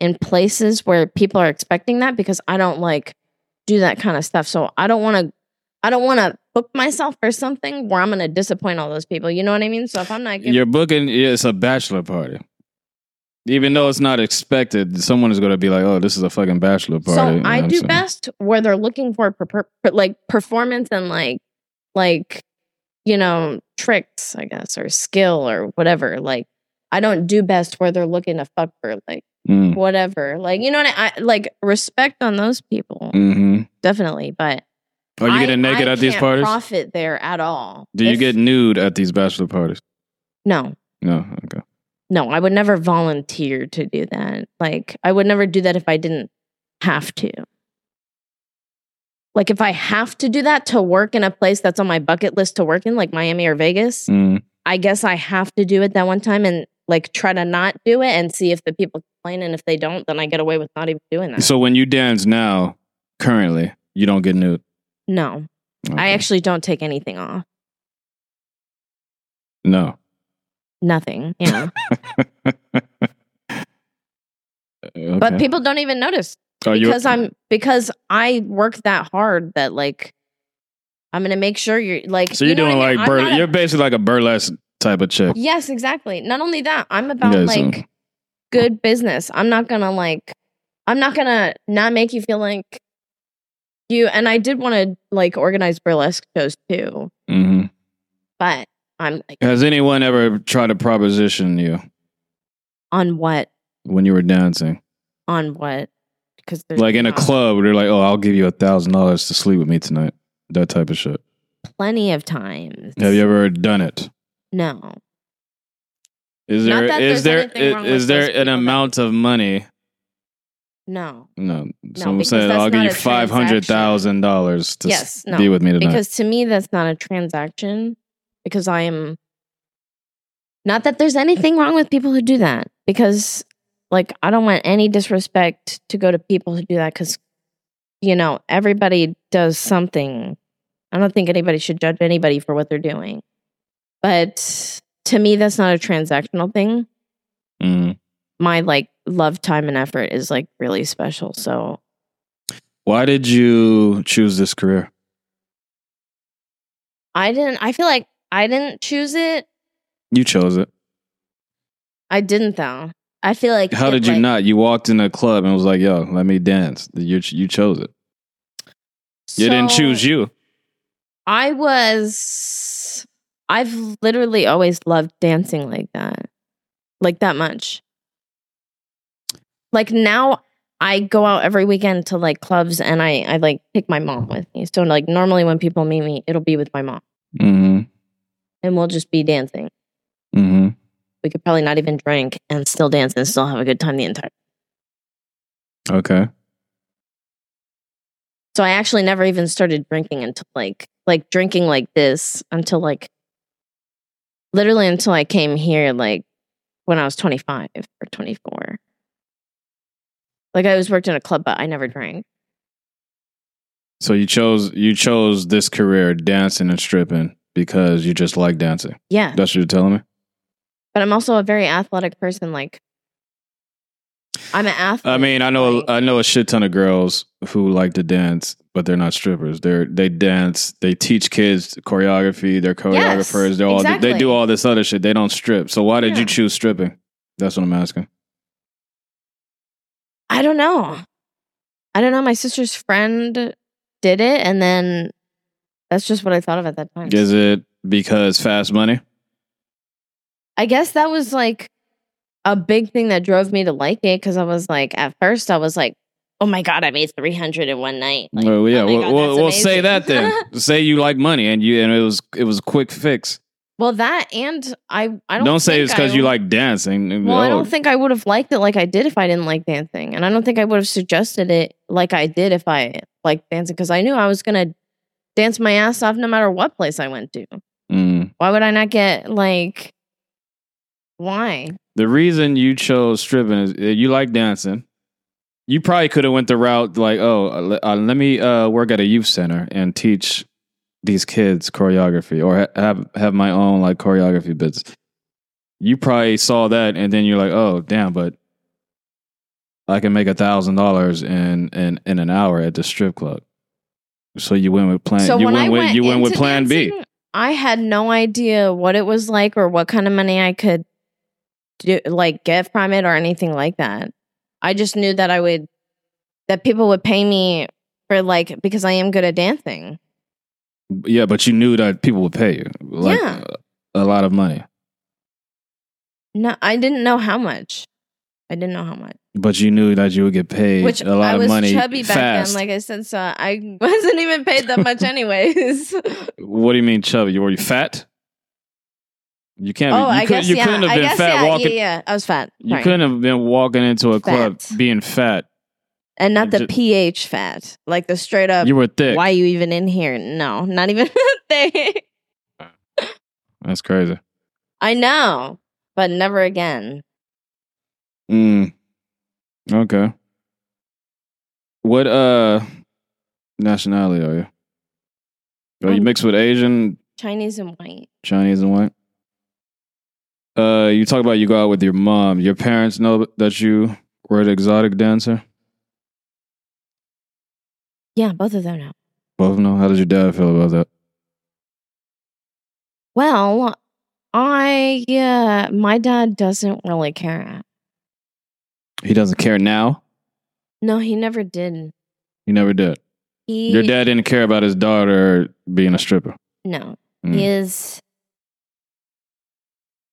in places where people are expecting that because I don't like do that kind of stuff. So I don't want to I don't want to book myself for something where I'm going to disappoint all those people. You know what I mean? So if I'm not giving You're booking. It's a bachelor party. Even though it's not expected, someone is going to be like, "Oh, this is a fucking bachelor party." So You know I do best where they're looking for per, per, per- like performance and like like you know tricks, I guess, or skill or whatever. Like I don't do best where they're looking to fuck for like Mm, whatever. Like you know what I, I like respect on those people hmm definitely, but Are you I- getting naked I at these parties? Profit there at all? Do you get nude at these bachelor parties? no? No. Okay. No, I would never volunteer to do that. Like, I would never do that if I didn't have to. Like, if I have to do that to work in a place that's on my bucket list to work in, like Miami or Vegas, Mm. I guess I have to do it that one time and like try to not do it and see if the people complain. And if they don't, then I get away with not even doing that. So when you dance now, currently, you don't get nude. no, I actually don't take anything off. no. Nothing. Yeah. Uh, okay. But people don't even notice. Are you- because I'm because I work that hard that like I'm gonna make sure you're like. So you're you know doing I like mean? I'm bur- a- you're basically like a burlesque type of chick. yes, exactly. Not only that, I'm about like good business. I'm not gonna like. I'm not gonna not make you feel like you. And I did want to like organize burlesque shows too, hmm but I'm like Has anyone ever tried to proposition you on what when you were dancing? on what because Like in a club, they're like, "Oh, I'll give you a thousand dollars to sleep with me tonight." That type of shit. plenty of times. Have you ever done it? No. Is there is there is, there an amount of money? No. No, someone because said, "I'll give you five hundred thousand dollars to Yes, no, be with me tonight." because to me that's not a transaction because i am not that there's anything wrong with people who do that because like i don't want any disrespect to go to people who do that because you know everybody does something i don't think anybody should judge anybody for what they're doing but to me that's not a transactional thing Mhm. my like love time and effort is like really special so Why did you choose this career? I didn't. I feel like I didn't choose it. You chose it. I didn't though. I feel like How it, did you like- not? You walked in a club and was like, "Yo, let me dance." You you chose it. You didn't choose you. I was. I've literally always loved dancing like that, like that much. Like now, I go out every weekend to like clubs, and I I like take my mom with me. So like normally when people meet me, it'll be with my mom, Mm-hmm. and we'll just be dancing. Mm-hmm. We could probably not even drink and still dance and still have a good time the entire. Okay. So I actually never even started drinking until like like drinking like this until like literally until I came here like when I was 25 or 24. Like I was worked in a club but I never drank. So you chose you chose this career, dancing and stripping, because you just like dancing. Yeah. That's what you're telling me. But I'm also a very athletic person like I'm an athlete. I mean, I know like- I know a shit ton of girls who like to dance, but they're not strippers. They're they dance, they teach kids choreography, they're choreographers, they're all they do all this other shit. They don't strip. So why did Yeah. you choose stripping? That's what I'm asking. I don't know. I don't know. My sister's friend did it and then that's just what I thought of at that time. Is it because fast money? I guess that was like a big thing that drove me to like it because I was like, at first, I was like, oh my God, I made 300 in one night. Like, well, yeah, oh we'll, God, we'll, that's say that then. say you like money and you and it was it was a quick fix. well, that and I, I don't, Don't, say it's because you like dancing. Well, I Oh, don't think I would have liked it like I did if I didn't like dancing. And I don't think I would have suggested it like I did if I liked dancing because I knew I was going to dance my ass off no matter what place I went to. Mm. Why would I not get like, why? The reason you chose stripping is uh, you like dancing. You probably could have went the route like, oh, uh, uh, let me uh, work at a youth center and teach these kids choreography, or ha- have have my own like choreography bits. You probably saw that, and then you're like, oh, damn, but I can make a thousand dollars in in in an hour at the strip club. So you went with plan. So you when went I with went you went with plan B. dancing, I had no idea what it was like or what kind of money I could do, like get from it or anything like that. I just knew that I would that people would pay me for like because I am good at dancing. Yeah, but you knew that people would pay you like Yeah. a, lot of money. No, I didn't know how much. I didn't know how much. But you knew that you would get paid Which a lot I of was money chubby back then, like I said, so I wasn't even paid that much anyways. what do you mean chubby? You were you fat? You can't. oh, you I could, guess you yeah. couldn't have I been guess fat yeah, walking. yeah, yeah. I was fat. You Right. couldn't have been walking into a club Fat. being fat. and not the Ju- pH fat, like the straight up. You were thick. Why are you even in here? No, not even thick. That's crazy. I know, but never again. Mm. Okay. What uh nationality are you? Are you Um, mixed with Asian, Chinese and white. Chinese, and white? Uh, you talk about you go out with your mom. Your parents know that you were an exotic dancer. Yeah, both of them know. Both of them know. How did your dad feel about that? Well, I yeah, my dad doesn't really care. He doesn't care now. No, he never did. He never did. He Your dad didn't care about his daughter being a stripper. no. Mm. He is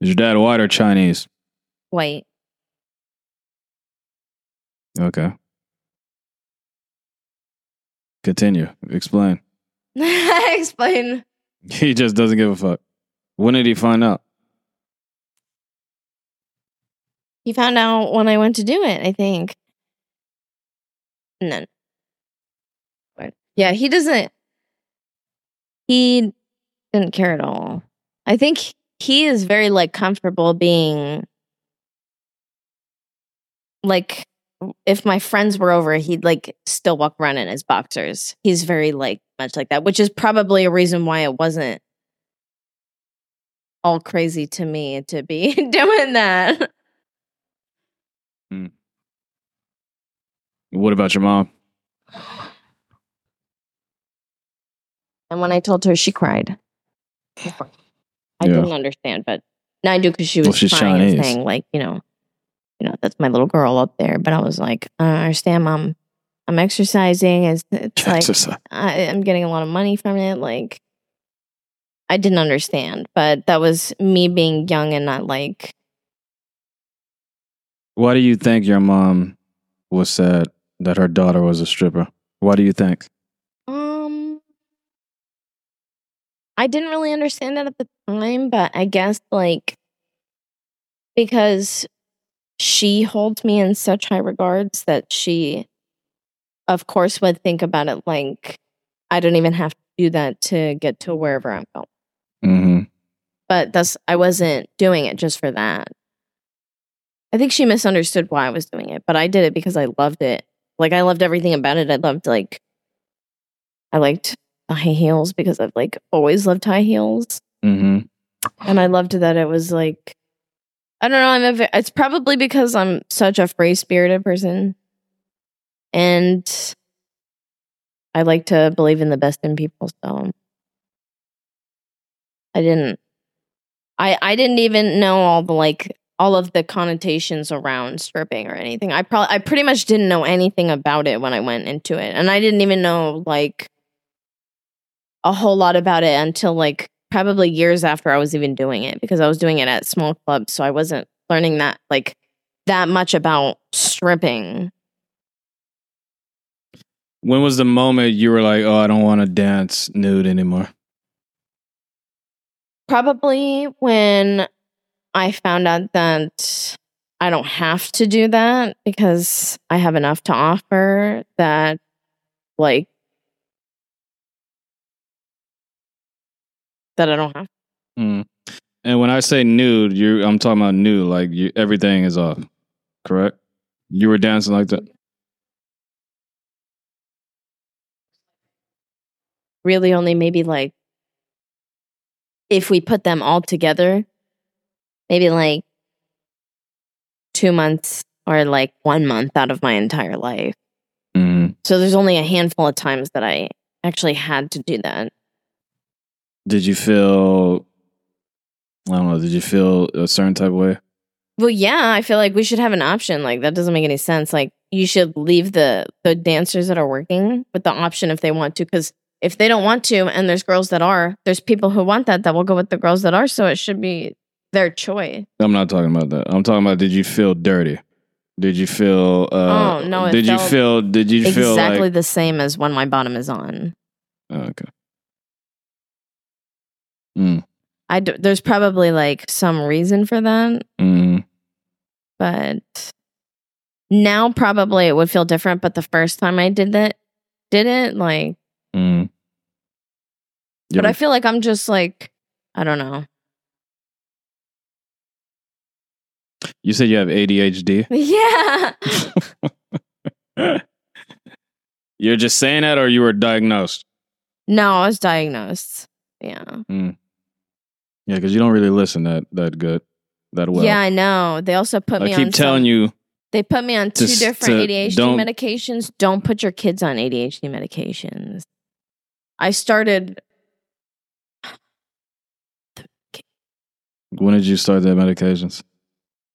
Is your dad white or Chinese? white. Okay. Continue. Explain. Explain. He just doesn't give a fuck. When did he find out? He found out when I went to do it, I think. No. But yeah, he doesn't he didn't care at all. I think he is very like comfortable being like if my friends were over, he'd like still walk around in his boxers. He's very like much like that, which is probably a reason why it wasn't all crazy to me to be doing that. Hmm. What about your mom? And when I told her, she cried. I Yeah. didn't understand, but now I do because she was Well, she's crying and saying, like, you know, you know, that's my little girl up there. But I was like, I don't understand, mom. I'm exercising. It's, it's like Exercise. I, I'm getting a lot of money from it. Like, I didn't understand, but that was me being young and not like Why do you think your mom was sad that her daughter was a stripper? Why do you think? Um, I didn't really understand it at the time, but I guess like because she holds me in such high regards that she, of course, would think about it like I don't even have to do that to get to wherever I'm going. Mm-hmm. But that's I wasn't doing it just for that. I think she misunderstood why I was doing it, but I did it because I loved it. Like I loved everything about it. I loved like I liked the high heels because I've like always loved high heels. Mm-hmm. And I loved that it was like I don't know, I'm a it's probably because I'm such a free spirited person. And I like to believe in the best in people, so I didn't I I didn't even know all the like all of the connotations around stripping or anything. I probably I pretty much didn't know anything about it when I went into it. And I didn't even know like a whole lot about it until like probably years after I was even doing it because I was doing it at small clubs, so I wasn't learning that like that much about stripping. When was the moment you were like, "Oh, I don't want to dance nude anymore"? Probably when I found out that I don't have to do that because I have enough to offer that like that I don't have. Mm. And when I say nude, you I'm talking about nude, like you, everything is off. Correct? You were dancing like that. Really only maybe like if we put them all together, maybe like 2 months or like 1 month out of my entire life. Mm. So there's only a handful of times that I actually had to do that. Did you feel? I don't know. Did you feel a certain type of way? Well, yeah, I feel like we should have an option. Like that doesn't make any sense. Like you should leave the the dancers that are working with the option if they want to cuz if they don't want to and there's girls that are, there's people who want that that will go with the girls that are, so it should be their choice. I'm not talking about that. I'm talking about. Did you feel dirty? Did you feel? Uh, Oh, no, Did you feel? Did you feel exactly like? the same as when my bottom is on. Oh, okay. Mm, I d- there's probably like some reason for that, mm, but now probably it would feel different, but the first time I did that did it like mm. But I feel like I'm just like I don't know. you said you have ADHD. Yeah. You're just saying that, or you were diagnosed? No, I was diagnosed. Yeah. Mm. Yeah, because you don't really listen that that good, that well. yeah, I know. They also put I me keep on telling some- you. They put me on two to different to- ADHD don't- medications. Don't put your kids on ADHD medications. I started When did you start the medications?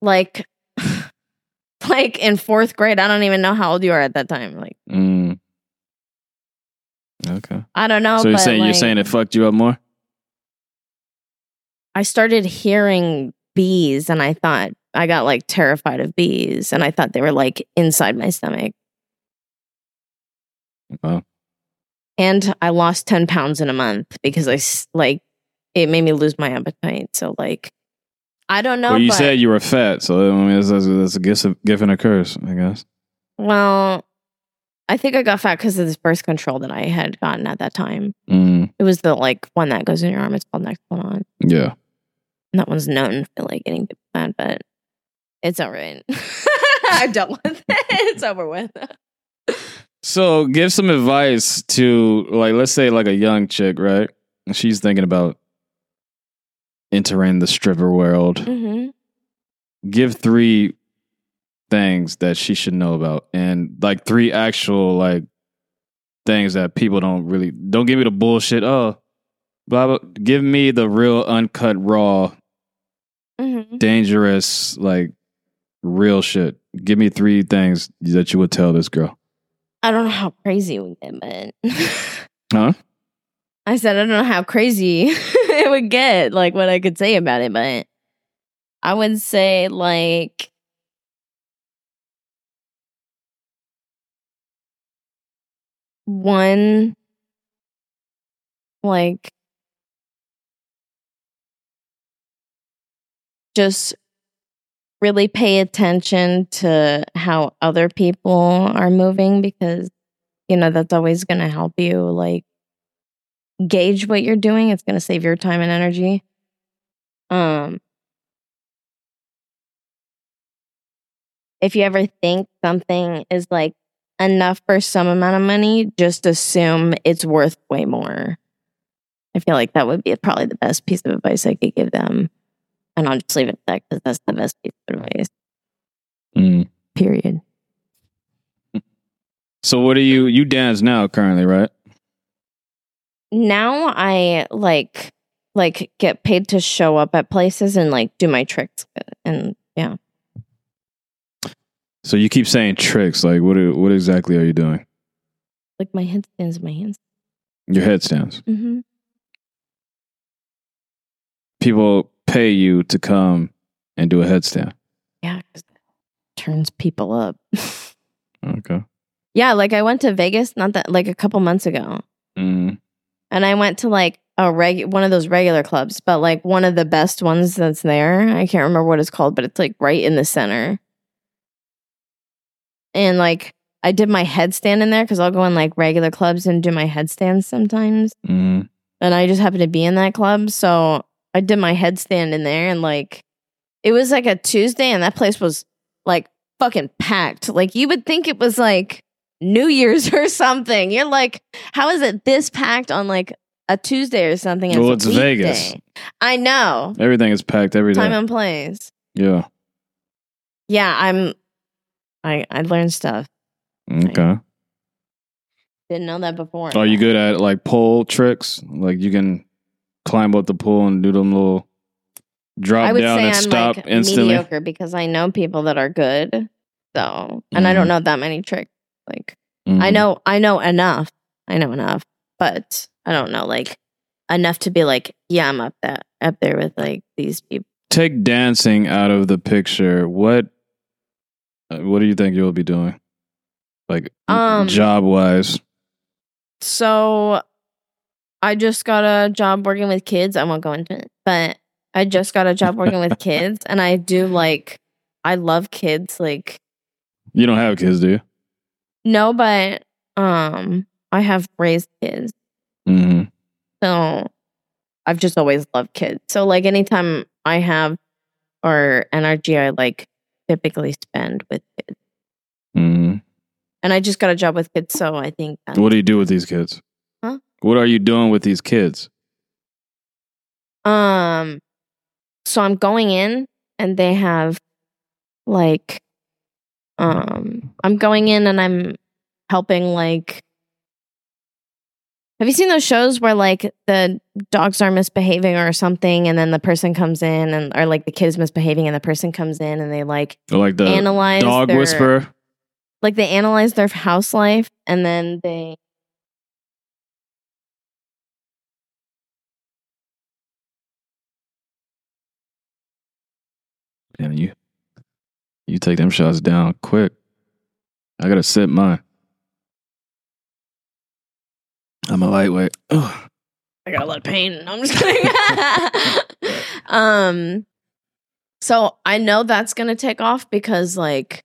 like like in 4th grade. I don't even know how old you are at that time. Like Mm. Okay. I don't know, so you're saying you're saying it fucked you up more? I started hearing bees and I thought I got like terrified of bees and I thought they were like inside my stomach. Wow. And I lost 10 pounds in a month because I like it made me lose my appetite. So like I don't know. well, you but, said you were fat, so I mean, that's, that's, that's a gift, gift and a curse, I guess. well, I think I got fat because of this birth control that I had gotten at that time. Mm. It was the like one that goes in your arm. It's called Nexplanon. Yeah. That one's known for like getting bad, but it's all right. I dealt with it. It's over with. So give some advice to like let's say like a young chick, right? She's thinking about entering the stripper world. hmm Give three things that she should know about and like three actual like things that people don't really don't give me the bullshit. Oh, blah blah. Give me the real uncut, raw, Mhm. dangerous, like real shit. Give me three things that you would tell this girl. I don't know how crazy we get, but Huh? I said I don't know how crazy it would get, like what I could say about it, but I would say like one like just really pay attention to how other people are moving because you know that's always going to help you like gauge what you're doing. It's going to save your time and energy. Um if you ever think something is like enough for some amount of money just assume it's worth way more. I feel like that would be probably the best piece of advice i could give them and i'll just leave it there because that's the best piece of advice Mm. period So what are you you dance now currently, right? now I like like get paid to show up at places and like do my tricks and yeah. So you keep saying tricks. Like what? are- What exactly are you doing? Like my headstands, my hands. Your headstands. Mm-hmm. People pay you to come and do a headstand. Yeah, turns people up. Okay. yeah, like I went to Vegas not that like a couple months ago, Mm. and I went to like a reg one of those regular clubs, but like one of the best ones that's there. I can't remember what it's called, but it's like right in the center. And like I did my headstand in there because I'll go in like regular clubs and do my headstands sometimes. Mm. and I just happened to be in that club. So I did my headstand in there and like it was like a Tuesday and that place was like fucking packed. Like you would think it was like New Year's or something. You're like, how is it this packed on like a Tuesday or something? Well, it's Vegas. I know. Everything is packed every day. Time and place. yeah. Yeah, I'm I I learned stuff. Okay. Didn't know that before. Are you good at like pole tricks? Like you can climb up the pole and do them little drop I would down say and I'm stop like instantly. mediocre because I know people that are good. So, and I don't Mhm. know that many tricks. Like Mhm. I know I know enough. I know enough, but I don't know like enough to be like, yeah, I'm up that up there with like these people. Take dancing out of the picture. What uh, what do you think you'll be doing? Like Um, job wise. So I just got a job working with kids. I won't go into it, but I just got a job working with kids and I do like I love kids like You don't have kids, do you? no, but um I have raised kids. hmm So I've just always loved kids. So like anytime I have or energy I like typically spend with kids. hmm And I just got a job with kids, so I think What do you do with these kids? What are you doing with these kids? um so I'm going in and they have like um I'm going in and I'm helping like have you seen those shows where like the dogs are misbehaving or something and then the person comes in and or like the kid is misbehaving and the person comes in and they like Or like the analyze dog their, whisperer? like they analyze their house life and then they And you you take them shots down quick. I gotta sip mine. I'm a lightweight. Ugh. I got a lot of pain. I'm just kidding. um, so I know that's gonna take off because like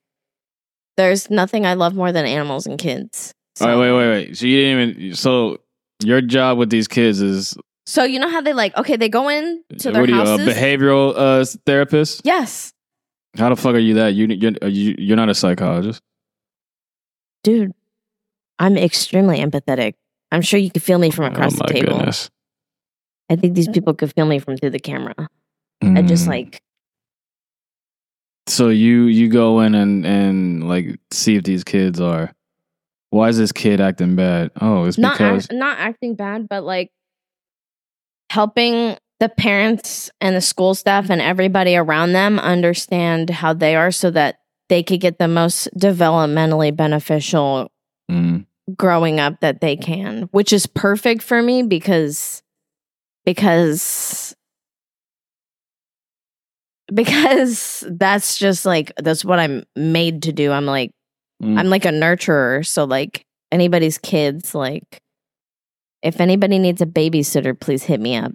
there's nothing I love more than animals and kids. So, All right, wait, wait, wait. So you didn't even. So your job with these kids is So you know how they like okay, they go in to their what are you, a behavioral uh, therapist? yes, How the fuck are you that? You you're, are you you're not a psychologist. dude. I'm extremely empathetic. I'm sure you could feel me from across oh my the table. goodness. I think these people could feel me from through the camera. I just Mm. like So you you go in and and like see if these kids are Why is this kid acting bad? Oh, it's not because act, not acting bad, but like helping the parents and the school staff and everybody around them understand how they are so that they could get the most developmentally beneficial Mm, growing up that they can, which is perfect for me because because because that's just like that's what I'm made to do. I'm like mm. I'm like a nurturer, so like anybody's kids like if anybody needs a babysitter, please hit me up.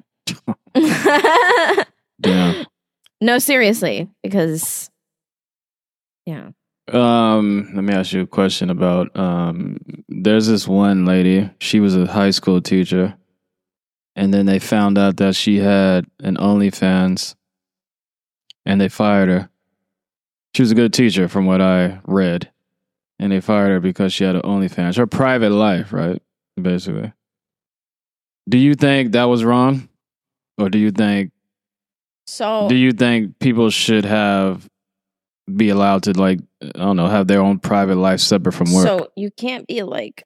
yeah. no, seriously, because yeah. Um, let me ask you a question about um there's this one lady, she was a high school teacher, and then they found out that she had an OnlyFans and they fired her. She was a good teacher from what I read. And they fired her because she had an OnlyFans. Her private life, right? Basically. Do you think that was wrong? Or do you think So do you think people should have be allowed to like I don't know have their own private life separate from work? So you can't be like.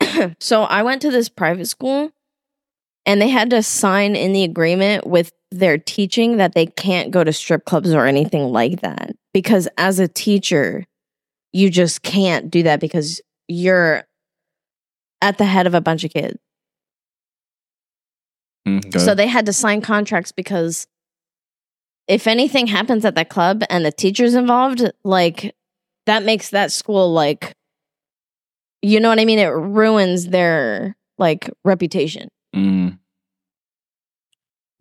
so I went to this private school, and they had to sign in the agreement with their teaching that they can't go to strip clubs or anything like that because as a teacher, you just can't do that because you're at the head of a bunch of kids. Mm. So they had to sign contracts because if anything happens at that club and the teacher's involved, like that makes that school like you know what I mean? It ruins their like reputation. Mm.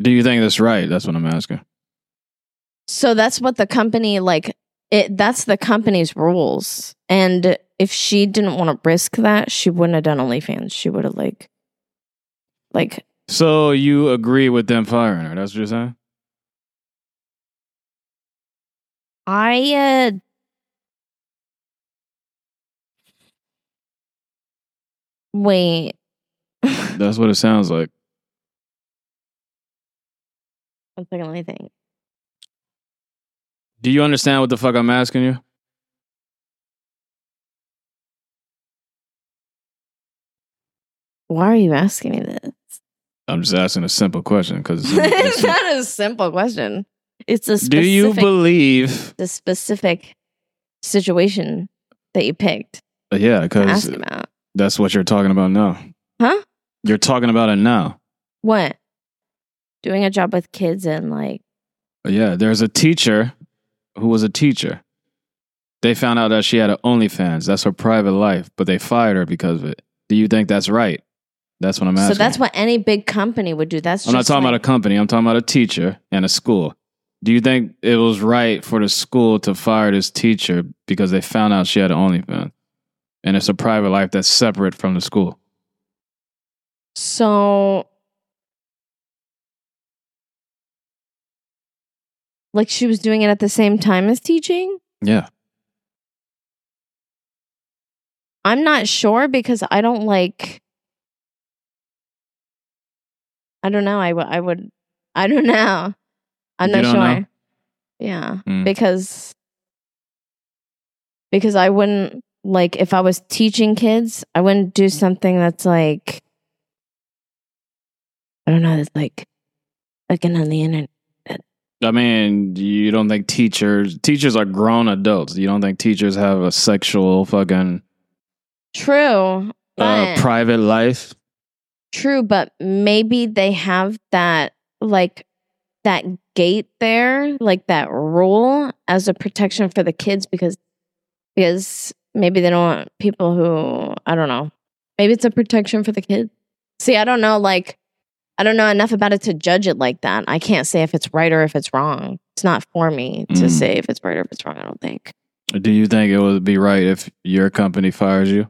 Do you think that's right? That's what I'm asking. So that's what the company like it that's the company's rules. And if she didn't want to risk that, she wouldn't have done OnlyFans. She would have like like So you agree with them firing her? That's what you're saying? I uh wait. That's what it sounds like. One second, let me think. Do you understand what the fuck I'm asking you? Why are you asking me this? I'm just asking a simple question because it's not a simple question. It's a do you believe? the specific situation that you picked uh, Yeah, because that's what you're talking about now. Huh? You're talking about it now. What? Doing a job with kids and like uh, Yeah, there's a teacher who was a teacher. They found out that she had an OnlyFans. That's her private life, but they fired her because of it. Do you think that's right? That's what I'm asking. so that's what any big company would do. That's I'm not talking about a company. I'm talking about a teacher and a school. Do you think it was right for the school to fire this teacher because they found out she had an OnlyFans? And it's a private life that's separate from the school. So like she was doing it at the same time as teaching? Yeah. I'm not sure because I don't like. I don't know. I would. I would. I don't know. I'm not sure. know? Yeah, Mm. because because I wouldn't like if I was teaching kids, I wouldn't do something that's like I don't know. That's like looking on the internet. I mean, you don't think teachers teachers are grown adults. You don't think teachers have a sexual fucking True, uh, private life? True, but maybe they have that like that gate there, like that rule as a protection for the kids because because maybe they don't want people who I don't know. Maybe it's a protection for the kids. See, I don't know like I don't know enough about it to judge it like that. I can't say if it's right or if it's wrong. It's not for me to Mm. say if it's right or if it's wrong, I don't think. Do you think it would be right if your company fires you?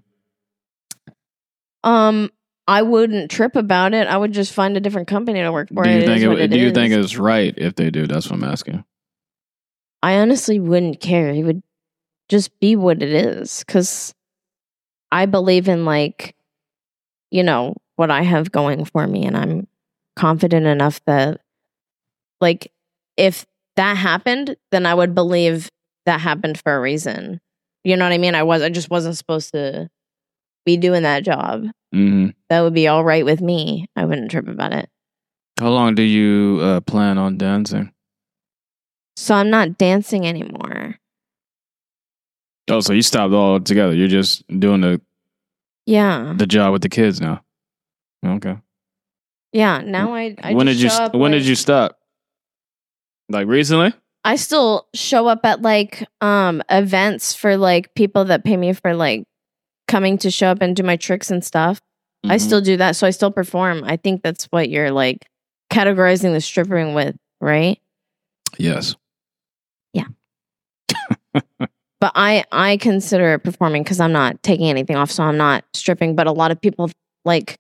Um I wouldn't trip about it. I would just find a different company to work for. do you It think is it, it do you think it's right if they do? That's what I'm asking. I honestly wouldn't care. It would just be what it is because I believe in like, you know, what I have going for me, and I'm confident enough that, like, if that happened, then I would believe that happened for a reason. You know what I mean? I was I just wasn't supposed to be doing that job. hmm That would be all right with me. I wouldn't trip about it. How long do you uh, plan on dancing? So I'm not dancing anymore. Oh, so you stopped all together. You're just doing the Yeah. the job with the kids now. Okay. Yeah. Now I, I when just did you when like- did you stop? Like recently? I still show up at like um events for like people that pay me for like coming to show up and do my tricks and stuff. I Mhm. still do that. So I still perform. I think that's what you're like categorizing the stripping with, right? yes. Yeah. but I I consider it performing because I'm not taking anything off, so I'm not stripping. But a lot of people like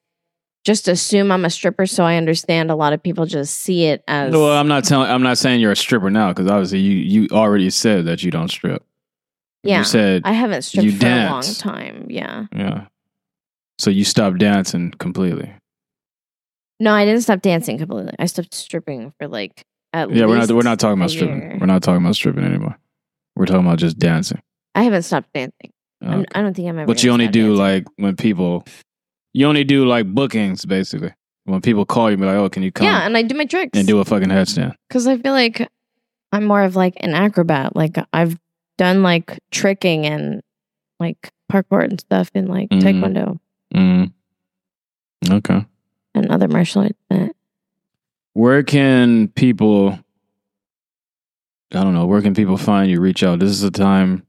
just assume I'm a stripper, so I understand a lot of people just see it as Well, I'm not telling. I'm not saying you're a stripper now because obviously you you already said that you don't strip. Yeah. You said I haven't stripped you for a long time. Yeah. yeah. So you stopped dancing completely. No, I didn't stop dancing completely. I stopped stripping for like at Yeah, we're not we're not talking about stripping. year. We're not talking about stripping anymore. We're talking about just dancing. I haven't stopped dancing. Okay. I don't think I'm ever. But you only do dancing. like when people. You only do like bookings basically. When people call you, be like, "Oh, can you come yeah, and I do my tricks and do a fucking headstand?" because I feel like I'm more of like an acrobat. Like I've done like tricking and like parkour and stuff in like Mhm. taekwondo Mm. Okay. and other martial arts. Where can people? I don't know. Where can people find you? Reach out. This is a time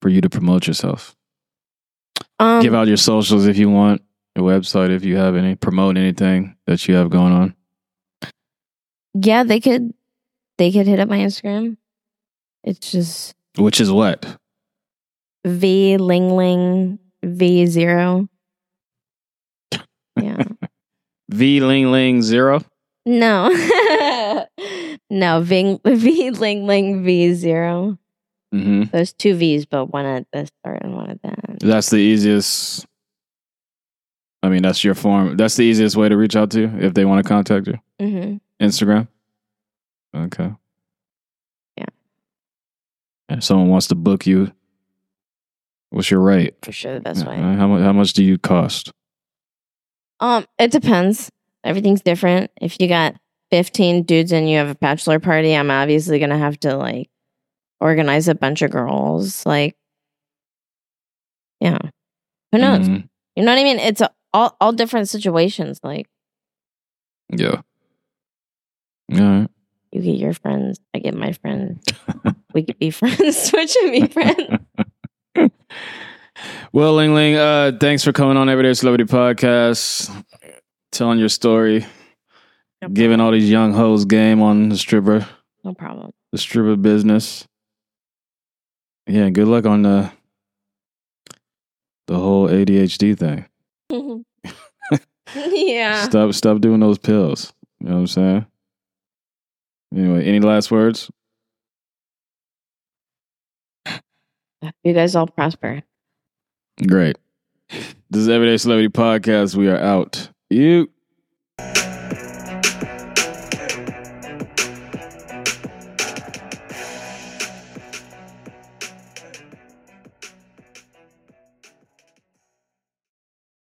for you to promote yourself. um, Give out your socials if you want. Your website if you have any. Promote anything that you have going on. yeah, they could they could hit up my Instagram. It's just Which is what? V Ling Ling V zero. Yeah. V Ling Ling Zero. No. no, Ving, V Ling Ling V zero. Mm-hmm. There's two V's, but one at the start and one at the end. That's the easiest. I mean, that's your form. That's the easiest way to reach out to you if they want to contact you. hmm Instagram. Okay. Yeah. If someone wants to book you, what's your rate? For sure, the best way. Uh, how much? How much do you cost? Um, it depends. Everything's different. If you got 15 dudes and you have a bachelor party, I'm obviously gonna have to like organize a bunch of girls. Like, yeah, who knows? Mhm. You know what I mean? It's a, all all different situations. Like, Yeah. All right. you get your friends, I get my friends. we could be friends. Switch and be friends. Well, Ling Ling, uh, thanks for coming on Everyday Celebrity Podcast, telling your story, No giving all these young hoes game on the stripper, No problem. the stripper business. Yeah, good luck on the the whole ADHD thing. yeah. Stop, stop doing those pills. You know what I'm saying? Anyway, any last words? You guys all prosper. Great. This is Everyday Celebrity Podcast. We are out. You.